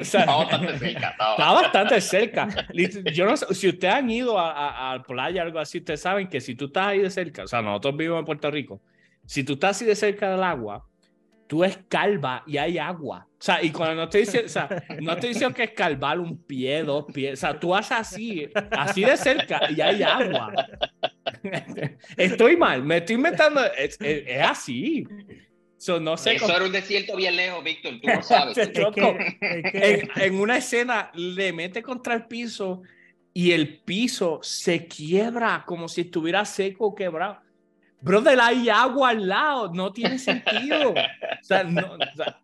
o sea, Estaba bastante cerca. estaba- estaba bastante cerca. Lit- Yo no sé, si ustedes han ido a, a, a playa o algo así, ustedes saben que si tú estás ahí de cerca, o sea, nosotros vivimos en Puerto Rico, si tú estás así de cerca del agua, tú escalvas y hay agua. O sea, y cuando no estoy diciendo, o sea, no estoy diciendo que escalvar un pie, dos pies, o sea, tú haces así, así de cerca y hay agua. Estoy mal, me estoy inventando, es, es- es así. So, no sé Eso cómo- era un desierto bien lejos, Víctor, tú lo sabes. Es Loco, que- es que- en, en una escena le mete contra el piso y el piso se quiebra como si estuviera seco o quebrado. Brother, hay agua al lado, no tiene sentido. O sea, no, o sea,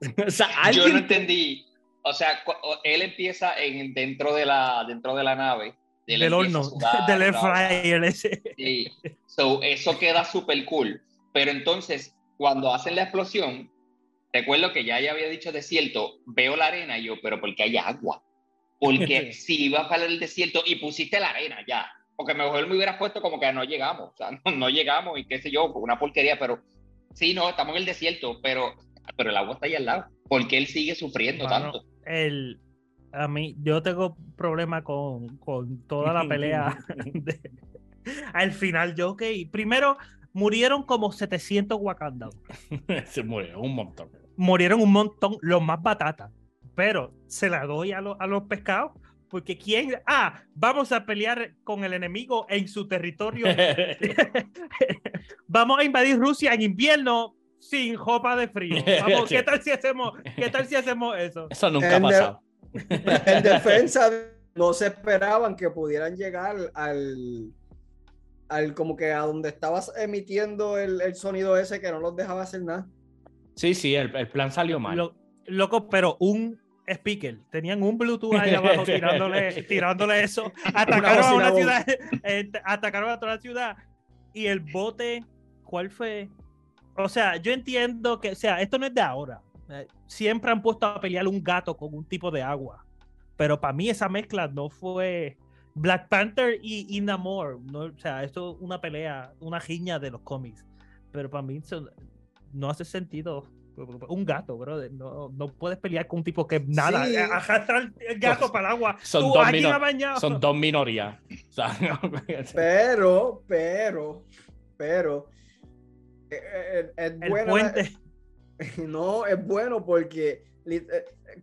o sea, Yo alguien- no entendí. O sea, él empieza en, dentro, de la, dentro de la nave. del horno, sudar, del air fryer ese. Sí. So, eso queda súper cool. Pero entonces, cuando hacen la explosión, recuerdo que ya, ya había dicho desierto, veo la arena y yo, pero ¿por qué hay agua? Porque si ibas para el desierto y pusiste la arena ya, porque mejor me hubieras puesto como que no llegamos, o sea, no, no llegamos y qué sé yo, una porquería, pero sí, no, estamos en el desierto, pero, pero el agua está ahí al lado. ¿Por qué él sigue sufriendo Mano, tanto? el, a mí, yo tengo problema con, con toda la pelea. de- al final, yo, ok, primero murieron como 700 Wakanda. se murió un montón. Murieron un montón, los más batatas. Pero se la doy a, lo- a los pescados. Porque quién, ah, vamos a pelear con el enemigo en su territorio. vamos a invadir Rusia en invierno sin ropa de frío. Vamos, ¿qué tal si hacemos, qué tal si hacemos eso? Eso nunca ha pasado. En defensa, no se esperaban que pudieran llegar al, al como que a donde estabas emitiendo el, el sonido ese que no los dejaba hacer nada. Sí, sí, el, el plan salió mal. Lo- loco, pero un speaker. Tenían un Bluetooth ahí abajo tirándole, tirándole eso. Atacaron a una ciudad. eh, atacaron a toda la ciudad. Y el bote, ¿cuál fue? O sea, yo entiendo que, o sea, esto no es de ahora. Eh, Siempre han puesto a pelear un gato con un tipo de agua. Pero para mí esa mezcla no fue Black Panther y, y Namor. No, o sea, esto es una pelea, una giña de los cómics. Pero para mí eso no hace sentido. Un gato, bro. No, no puedes pelear con un tipo que nada. Sí. eh, Arrastra el gato Son- para el agua. son Tú, dos aquí mino- me ha bañado. Son dos minorías. O sea, Pero, pero, pero, eh, eh, es el bueno. puente. No, es bueno porque eh,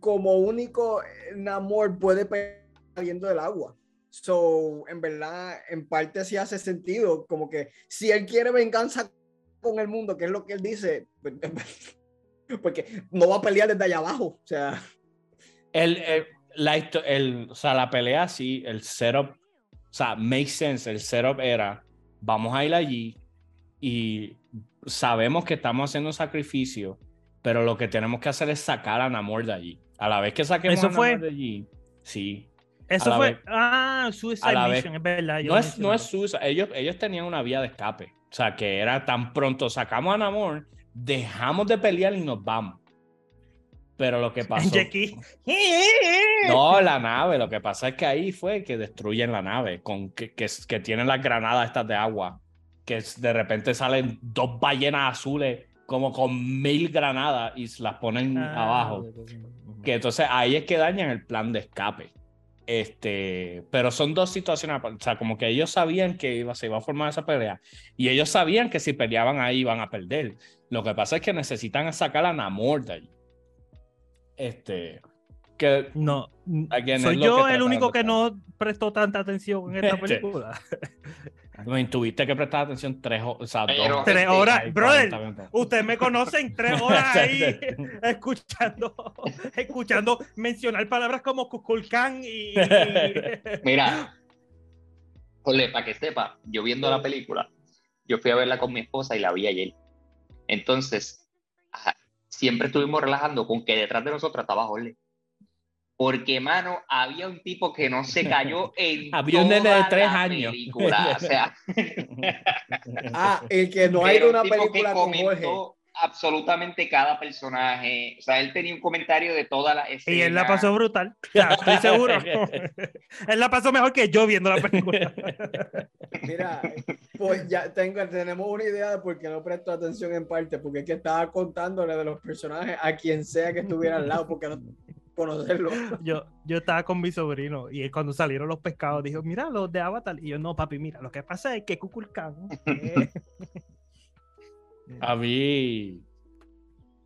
como único eh, Namor puede pelear saliendo del agua. So, en verdad, en parte sí hace sentido, como que si él quiere venganza con el mundo, que es lo que él dice, pues, porque no va a pelear desde allá abajo. O sea, el, el- la, el- o sea, la pelea sí, el setup, o sea, makes sense. El setup era, vamos a ir allí y sabemos que estamos haciendo un sacrificio, pero lo que tenemos que hacer es sacar a Namor de allí. A la vez que saquemos ¿Eso a Namor fue? de allí, sí. Eso fue. vez- Ah, Suicide a la vez- Mission, es verdad. yo No es, no es. Susa, ellos, ellos tenían una vía de escape. O sea, que era tan pronto sacamos a Namor, dejamos de pelear y nos vamos. Pero lo que pasó. Jackie. No, la nave. Lo que pasa es que ahí fue que destruyen la nave, con que, que, que tienen las granadas estas de agua. Que de repente salen dos ballenas azules, como con mil granadas, y las ponen Ah, abajo. Que entonces ahí es que dañan el plan de escape. Este, pero son dos situaciones, o sea, como que ellos sabían que iba, se iba a formar esa pelea y ellos sabían que si peleaban ahí iban a perder. Lo que pasa es que necesitan sacar a Namor de ahí. Este, que No, soy yo el único que no prestó tanta atención en esta película. Bueno, tuviste que prestar atención tres horas, o sea, dos, Tres Este, horas, ahí, brother. 40 minutos. Ustedes me conocen tres horas ahí escuchando, escuchando mencionar palabras como Kukulkan y, Mira, Jole, para que sepa, yo viendo la película, yo fui a verla con mi esposa y la vi ayer. Entonces, ajá, siempre estuvimos relajando con que detrás de nosotros estaba Jole. Porque, mano, había un tipo que no se cayó en Había un nene de toda tres la años. película. O sea, Ah, el que no hay una un tipo que película con Jorge. comentó absolutamente cada personaje. O sea, él tenía un comentario de toda la escena. y él la pasó brutal. Sea, estoy seguro. él la pasó mejor que yo viendo la película. Mira, pues ya tengo, tenemos una idea de por qué no presto atención en parte, porque es que estaba contándole de los personajes a quien sea que estuviera al lado, porque no conocerlo. Yo, yo estaba con mi sobrino y él cuando salieron los pescados dijo, mira los de Avatar. Y yo, no, papi, mira, lo que pasa es que Kukulkan. eh, A mí,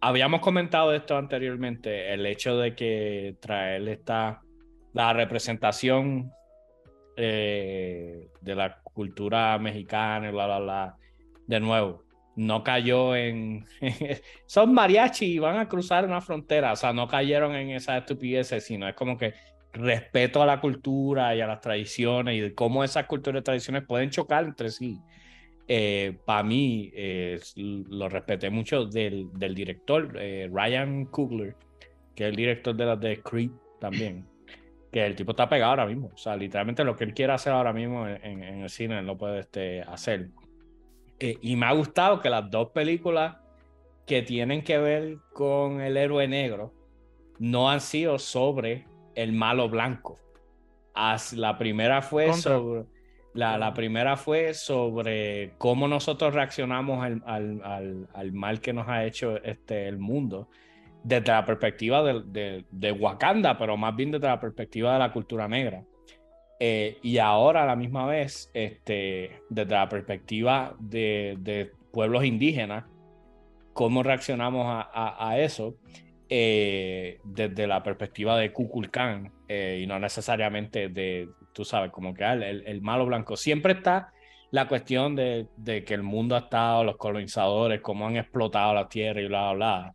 habíamos comentado esto anteriormente, el hecho de que traer esta, la representación eh, de la cultura mexicana y bla, bla, bla, de nuevo, no cayó en... Son mariachi y van a cruzar una frontera, o sea, no cayeron en esas estupideces, sino es como que respeto a la cultura y a las tradiciones y de cómo esas culturas y tradiciones pueden chocar entre sí para mí eh, lo respeté mucho del, del director eh, Ryan Coogler, que es el director de las de Creed también. Que el tipo está pegado ahora mismo. O sea, literalmente lo que él quiere hacer ahora mismo en el cine, él lo puede este, hacer. Eh, y me ha gustado que las dos películas que tienen que ver con el héroe negro no han sido sobre el malo blanco. As- la primera fue Contra. sobre. La, la primera fue sobre cómo nosotros reaccionamos al, al- al- al mal que nos ha hecho este, el mundo desde la perspectiva de, de- de Wakanda, pero más bien desde la perspectiva de la cultura negra. Eh, y ahora a la misma vez, este, desde la perspectiva de, pueblos indígenas, cómo reaccionamos a eso eh, desde la perspectiva de Kukulkan eh, y no necesariamente de, tú sabes, como que ah, el, el malo blanco. Siempre está la cuestión de, de que el mundo ha estado, los colonizadores, cómo han explotado la tierra y bla, bla, bla.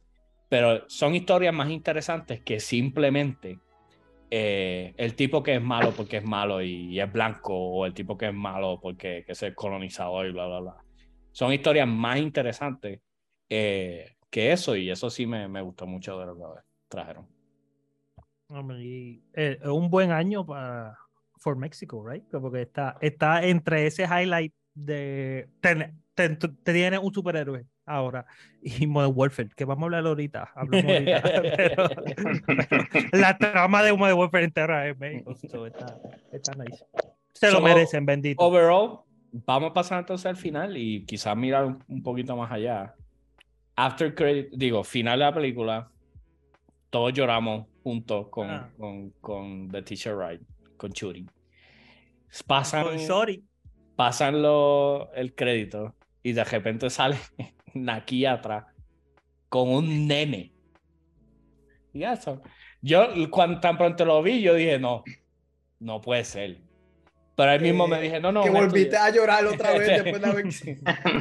Pero son historias más interesantes que simplemente eh, el tipo que es malo porque es malo y, es blanco o el tipo que es malo porque que es el colonizador y bla, bla, bla. Son historias más interesantes eh, que eso y eso sí me, me gustó mucho de lo que trajeron. Y, eh, un buen año para for Mexico, right? Porque está, está entre ese highlight de ten- ten- un superhéroe ahora y Modern Warfare, que vamos a hablar ahorita. hablamos ahorita, pero- pero la trama de Modern Warfare entera es México. so está, está nice. Se lo So, merecen, bendito. Overall, vamos a pasar entonces al final y quizás mirar un, un poquito más allá. After credit, digo, final de la película, todos lloramos juntos con, Ah. con, con The Teacher Right, con Churi. Pasan, pasan lo- el crédito y de repente sale Naki atrás con un nene. Y eso. Yo, cuando tan pronto lo vi, yo dije, no, no puede ser. Pero ahí mismo me Que- dije, no, no. que un volviste estudiante. a llorar otra vez después de haber...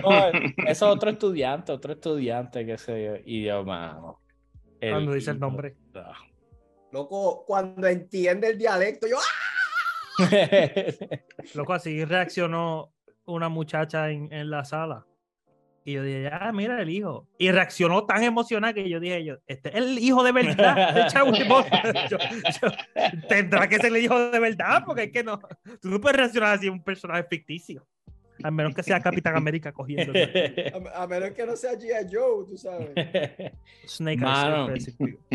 No, eso es otro estudiante, otro estudiante que se idioma. Cuando dice el nombre. Loco, cuando entiende el dialecto, yo... ¡ah! Loco, así reaccionó una muchacha en, en la sala. Y yo dije, ah, mira el hijo. Y reaccionó tan emocionada que yo dije, yo, este es el hijo de verdad de Chadwick Boseman. Yo- yo- tendrá que ser el hijo de verdad, porque es que no. Tú no puedes reaccionar así a un personaje ficticio. A menos que sea Capitán América cogiendo A, a menos que no sea G.I. Joe, tú sabes. Snake Mano.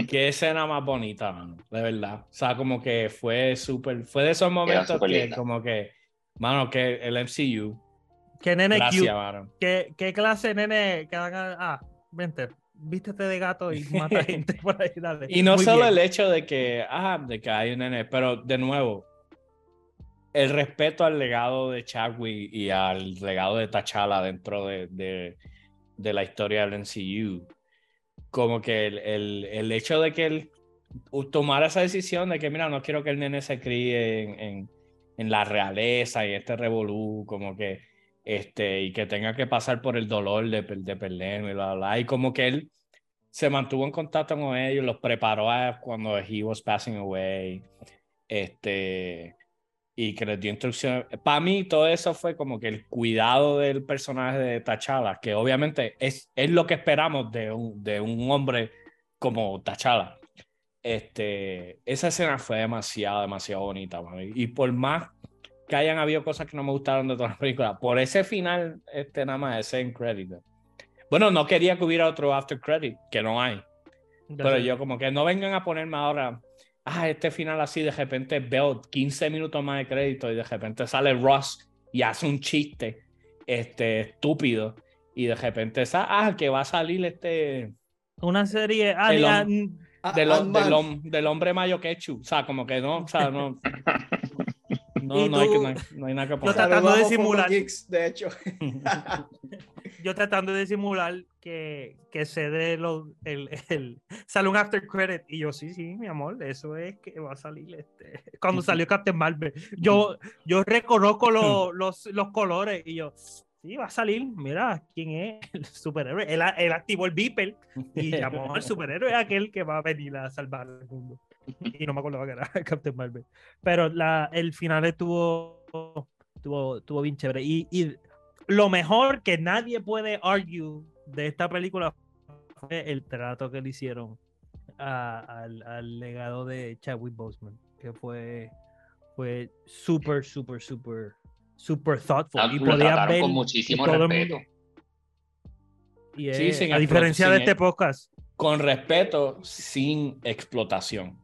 Qué escena más bonita, mano, de verdad. O sea, como que fue súper, fue de esos momentos que linda. como que, mano, que el MCU, Que nene gracias, cute. mano. ¿Qué, ¿Qué clase nene que hagan? Ah, vente, vístete de gato y mata gente por ahí, dale. Y no Muy solo bien. el hecho de que, ah, de que hay un nene, pero de nuevo, el respeto al legado de Chadwick y al legado de T'Challa dentro de, de, de la historia del MCU. Como que el, el, el hecho de que él tomara esa decisión de que, mira, no quiero que el nene se críe en, en, en la realeza y este revolú, como que, este, y que tenga que pasar por el dolor de, de perderme, bla, bla. Y como que él se mantuvo en contacto con ellos, los preparó a cuando he was passing away, este, y que les dio instrucciones. Para mí todo eso fue como que el cuidado del personaje de T'Challa, que obviamente es, es lo que esperamos de un, de un hombre como T'Challa. Este, esa escena fue demasiado, demasiado bonita. Y por más que hayan habido cosas que no me gustaron de toda la película, por ese final, este nada más, ese en crédito. Bueno, no quería que hubiera otro after credit, que no hay. Pero yo como que no vengan a ponerme ahora, ah, este final así, de repente veo 15 minutos más de crédito y de repente sale Ross y hace un chiste este, estúpido y de repente sa- ah, que va a salir este Una serie. ah, ah, mm, A- del, hom- del, hom- del hombre mayo quechu, o sea, como que no, o sea, no. No, Y no, hay, que, no, hay, no hay nada que Yo poner. tratando de simular. Geeks, de hecho. yo tratando de simular que, que se dé lo- el, el- sale un after credit y yo sí sí mi amor eso es que va a salir este cuando salió Captain Marvel yo yo reconozco lo- los, los colores y yo sí va a salir mira quién es el superhéroe él, él activó el beeper y llamó al superhéroe aquel que va a venir a salvar al mundo y no me acordaba que era Captain Marvel pero la, el final estuvo estuvo, estuvo bien chévere y, y lo mejor que nadie puede argue de esta película fue el trato que le hicieron a- al, al legado de Chadwick Boseman, que fue, fue súper, súper, súper, súper thoughtful. Ah, y podía ver con muchísimo todo el respeto. mundo- Y Sí, es- sin a diferencia de este el- podcast, Con respeto, sin explotación.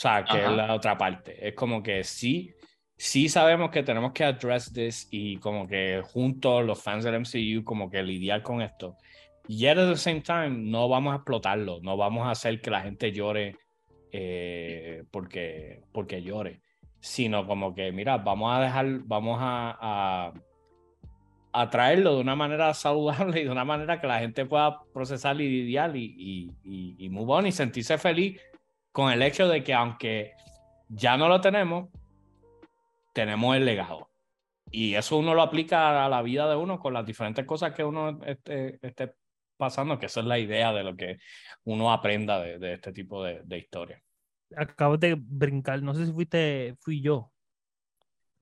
O sea, que Ajá. es la otra parte. Es como que sí, sí sabemos que tenemos que address this y como que juntos los fans del MCU como que lidiar con esto. Y at the same time, no vamos a explotarlo, no vamos a hacer que la gente llore eh, porque, porque llore, sino como que, mira, vamos a dejar, vamos a, a, a traerlo de una manera saludable y de una manera que la gente pueda procesar y lidiar y, y, y, y move on y sentirse feliz con el hecho de que aunque ya no lo tenemos, tenemos el legado. Y eso uno lo aplica a la vida de uno con las diferentes cosas que uno esté, esté pasando, que esa es la idea de lo que uno aprenda de, de este tipo de, de historia. acabas de brincar, no sé si fuiste, fui yo,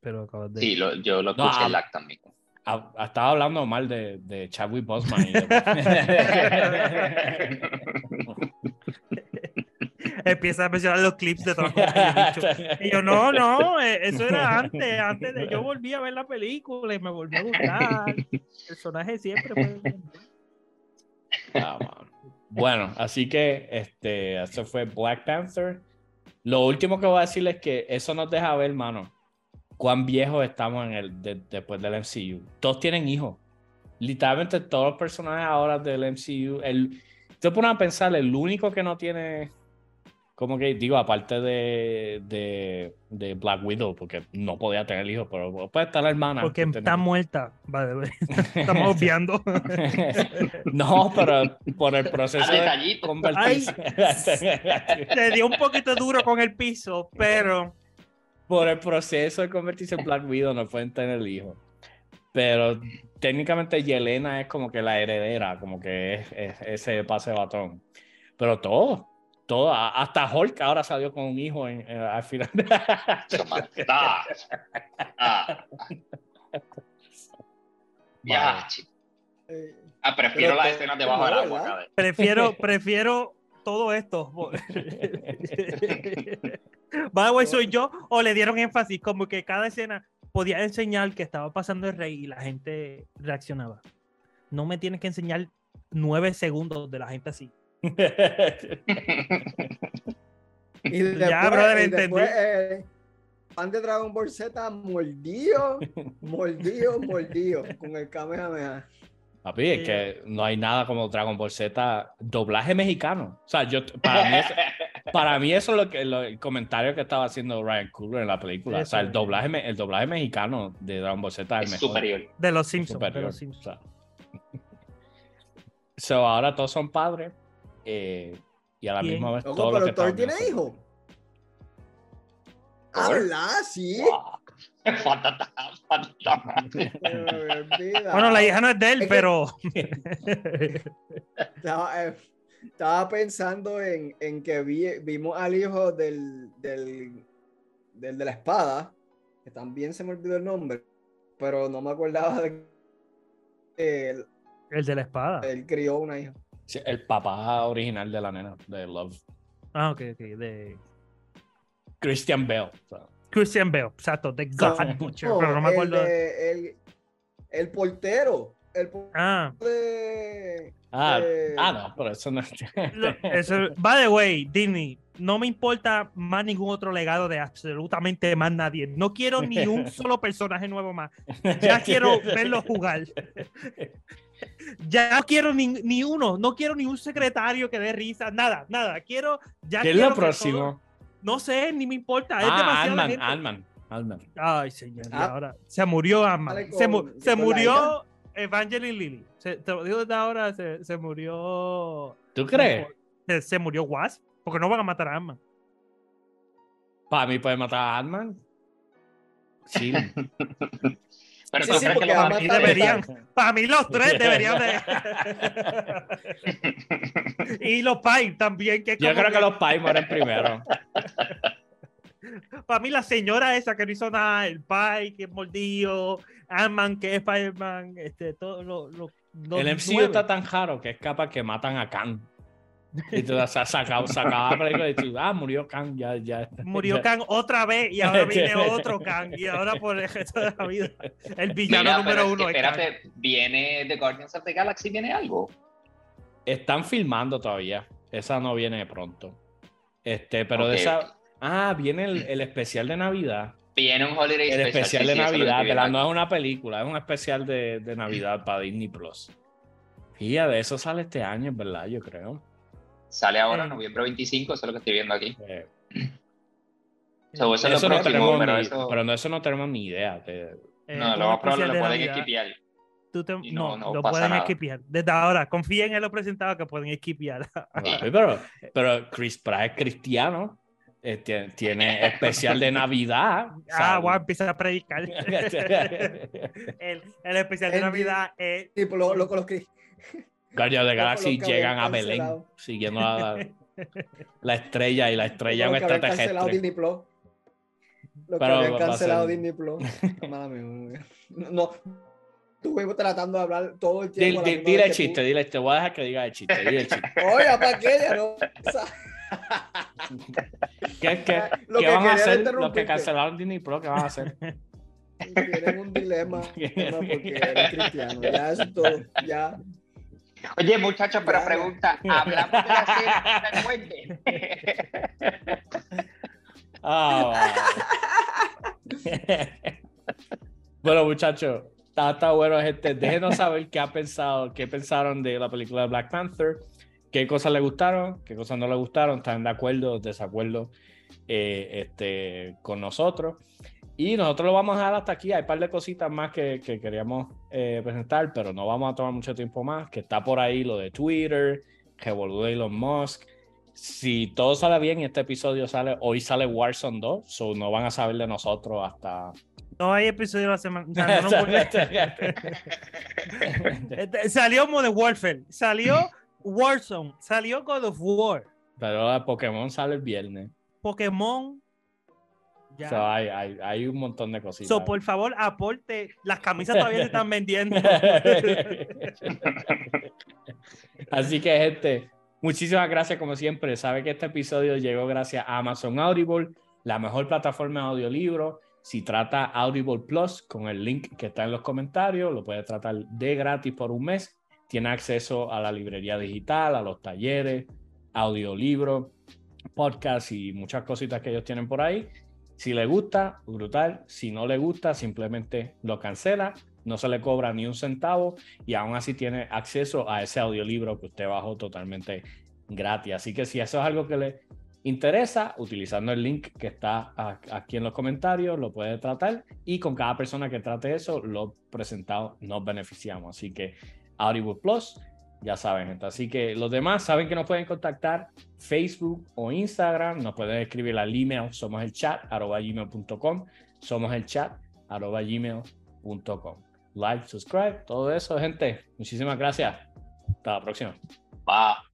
pero acabas de... Sí, lo- yo lo No, escuché ah, en LAC también. Ah, Estaba hablando mal de, de Chadwick Boseman. y de- Empieza a mencionar los clips de todo lo que yo he dicho. Y yo, no, no, eh, eso era antes, antes de yo volví a ver la película y me volvió a gustar. El personaje siempre fue. Ah. Bueno, así que este, eso fue Black Panther. Lo último que voy a decirles es que eso nos deja ver, mano, cuán viejos estamos en el, de- después del MCU. Todos tienen hijos. Literalmente todos los personajes ahora del MCU. El, te pones a pensar, el único que no tiene, como que digo, aparte de, de, de Black Widow, porque no podía tener hijos, pero puede estar la hermana. Porque que está muerta. Vale. Estamos obviando. no, pero por el proceso de convertirse. Le dio un poquito duro con el piso, pero por el proceso de convertirse en Black Widow no pueden tener hijos. Pero técnicamente Yelena es como que la heredera, como que es, es ese pase de batón. Pero todo, todo, hasta Hulk ahora salió con un hijo en- en- al final. Ah, ah. Ya, chico. Eh, Ah, prefiero las escenas debajo del agua. ¿verdad? Prefiero, prefiero todo esto. By the way, soy yo o le dieron énfasis como que cada escena podía enseñar que estaba pasando el rey y la gente reaccionaba. No me tienes que enseñar nueve segundos de la gente así. Y después, Ya, brother, y entendí. después, eh, fan de Dragon Ball Z mordido, mordido, mordido, con el Kamehameha. Papi, es que no hay nada como Dragon Ball Z doblaje mexicano. O sea, yo para mí eso, para mí eso es lo que lo- el comentario que estaba haciendo Ryan Coogler en la película. O sea, el doblaje el doblaje mexicano de Dragon Ball Z es el es mejor. superior. De los Simpsons. De superior. los Simpsons. o sea. So, ahora todos son padres eh, y a la misma vez Loco, todos los que pero Thor tiene hijos. Ah. ¿verdad? Sí. Wow. Bueno, la hija no es de él, Es que- pero. Estaba, eh, estaba pensando en, en que vi- vimos al hijo del, del, del de la espada, que también se me olvidó el nombre, pero no me acordaba de que él, el de la espada. él crió una hija. Sí, el papá original de la nena, de Love. Ah, ok, ok. De Christian Bale. o sea. Christian Bale, exacto. De God No, Butcher. Pero no me acuerdo. El, de- el, el portero. El portero Ah, de. Ah, de- ah, no, pero eso no lo- eso, by the way, Disney, no me importa más ningún otro legado de absolutamente más nadie. No quiero ni un solo personaje nuevo más. Ya quiero verlo jugar. Ya no quiero ni, ni uno, no quiero ni un secretario que dé risa, nada, nada. Quiero, ya ¿Qué es quiero lo que próximo? todo- no sé, ni me importa. Es Ah, gente. Ant-Man, Ant-Man. Ay, señor. Ah. ahora se murió Ant-Man. Sale Se, mu- murió Evangeline Lilly. Se, te lo digo desde ahora, se, se murió. ¿Tú crees? Se, se murió Wasp. Porque no van a matar a Ant-Man. Para mí puede matar a Ant-Man. Sí. Pero Sí, tú sí, crees que deberían. Para mí los tres deberían de... y los Pine también. Que Yo creo que los Pais mueren primero. Para mí la señora esa que no hizo nada, el Pai que es mordido, Ant-Man que es Spider-Man, este, todo lo, lo- El MCU nueve. está tan jaro que es capaz que matan a Khan. Y tú sa- sacaba, sacaba la película y tú, ah, murió Khan, ya, ya. Murió ya. Kang otra vez y ahora viene otro Kang y ahora por el resto de la vida. El villano Mira, número pero uno es Kang. espérate, viene de Guardians of the Galaxy, viene algo. Están filmando todavía. Esa no viene pronto. Este, pero de esa. Ah, viene el, el especial de Navidad. Viene un holiday El special, especial sí, de sí, Navidad, aquí. No es una película, es un especial de, de Navidad para Disney Plus. Fíjate, de eso sale este año, ¿verdad? Yo creo. Sale ahora, Eh. noviembre 25, eso es lo que estoy viendo aquí. Eh, So, eso es eso lo no próximo, tenemos pero ni, eso... pero no, eso no tenemos ni idea. de- Eh, no, lo más probable lo de pueden esquipear. Tú te- y no, no- no lo pueden esquipear. Desde ahora, confíen en lo presentado que pueden esquipear. Pero, pero Chris Pratt es cristiano. eh, tiene, tiene especial de Navidad. ah, voy a empezar a predicar. el, el especial de El- Navidad es Tipo, lo, lo, los Guardians Loco, Galaxy que llegan a habían Belén siguiendo la, la estrella y la estrella es un que habían extraterrestre. Disney Plus. Los que Pero habían va a cancelado ser- Disney Plus. No, no, estuve tratando de hablar todo el tiempo. dile vez el que chiste, tú. dile, te voy a dejar que diga el chiste, dile el chiste. Oye, ¿para qué? Ya no. ¿Qué, qué, Lo qué que van a hacer los que cancelaron Disney Plus? ¿Qué van a hacer? Tienen un dilema porque eres cristiano. Ya es todo. Ya. Oye, muchachos, pero pregunta, ¿hablamos de la serie de Duende? Ah, vale. bueno, muchachos, está, está bueno, gente. Déjenos saber qué ha pensado, qué pensaron de la película de Black Panther, qué cosas les gustaron, qué cosas no les gustaron, están de acuerdo, desacuerdo eh, este, con nosotros. Y nosotros lo vamos a dejar hasta aquí. Hay un par de cositas más que, que queríamos eh, presentar, pero no vamos a tomar mucho tiempo más. Que está por ahí lo de Twitter, que volvió Elon Musk. Si todo sale bien y este episodio sale, hoy sale Warzone 2, so no van a saber de nosotros hasta. No hay episodio de la semana. no, no puede- Este, salió Modern Warfare, salió Warzone, salió God of War, Pero Pokémon sale el viernes. Pokémon. Ya. So, hay, hay, hay, un montón de cositas. So, por favor, aporte. Las camisas todavía se están vendiendo. Así que, gente, muchísimas gracias como siempre. Sabe que este episodio llegó gracias a Amazon Audible, la mejor plataforma de audiolibro. Si trata Audible Plus con el link que está en los comentarios, lo puede tratar de gratis por un mes. Tiene acceso a la librería digital, a los talleres, audiolibros, podcasts y muchas cositas que ellos tienen por ahí. Si le gusta, brutal. Si no le gusta, simplemente lo cancela. No se le cobra ni un centavo y aún así tiene acceso a ese audiolibro que usted bajó totalmente gratis. Así que si eso es algo que le interesa, utilizando el link que está aquí en los comentarios, lo puede tratar y con cada persona que trate eso, lo presentado nos beneficiamos. Así que Audible Plus ya saben, gente. Así que los demás saben que nos pueden contactar Facebook o Instagram. Nos pueden escribir al email somos el chat arroba gmail.com. Somos el chat arroba gmail.com. Like, subscribe, todo eso, gente. Muchísimas gracias. Hasta la próxima. Bye.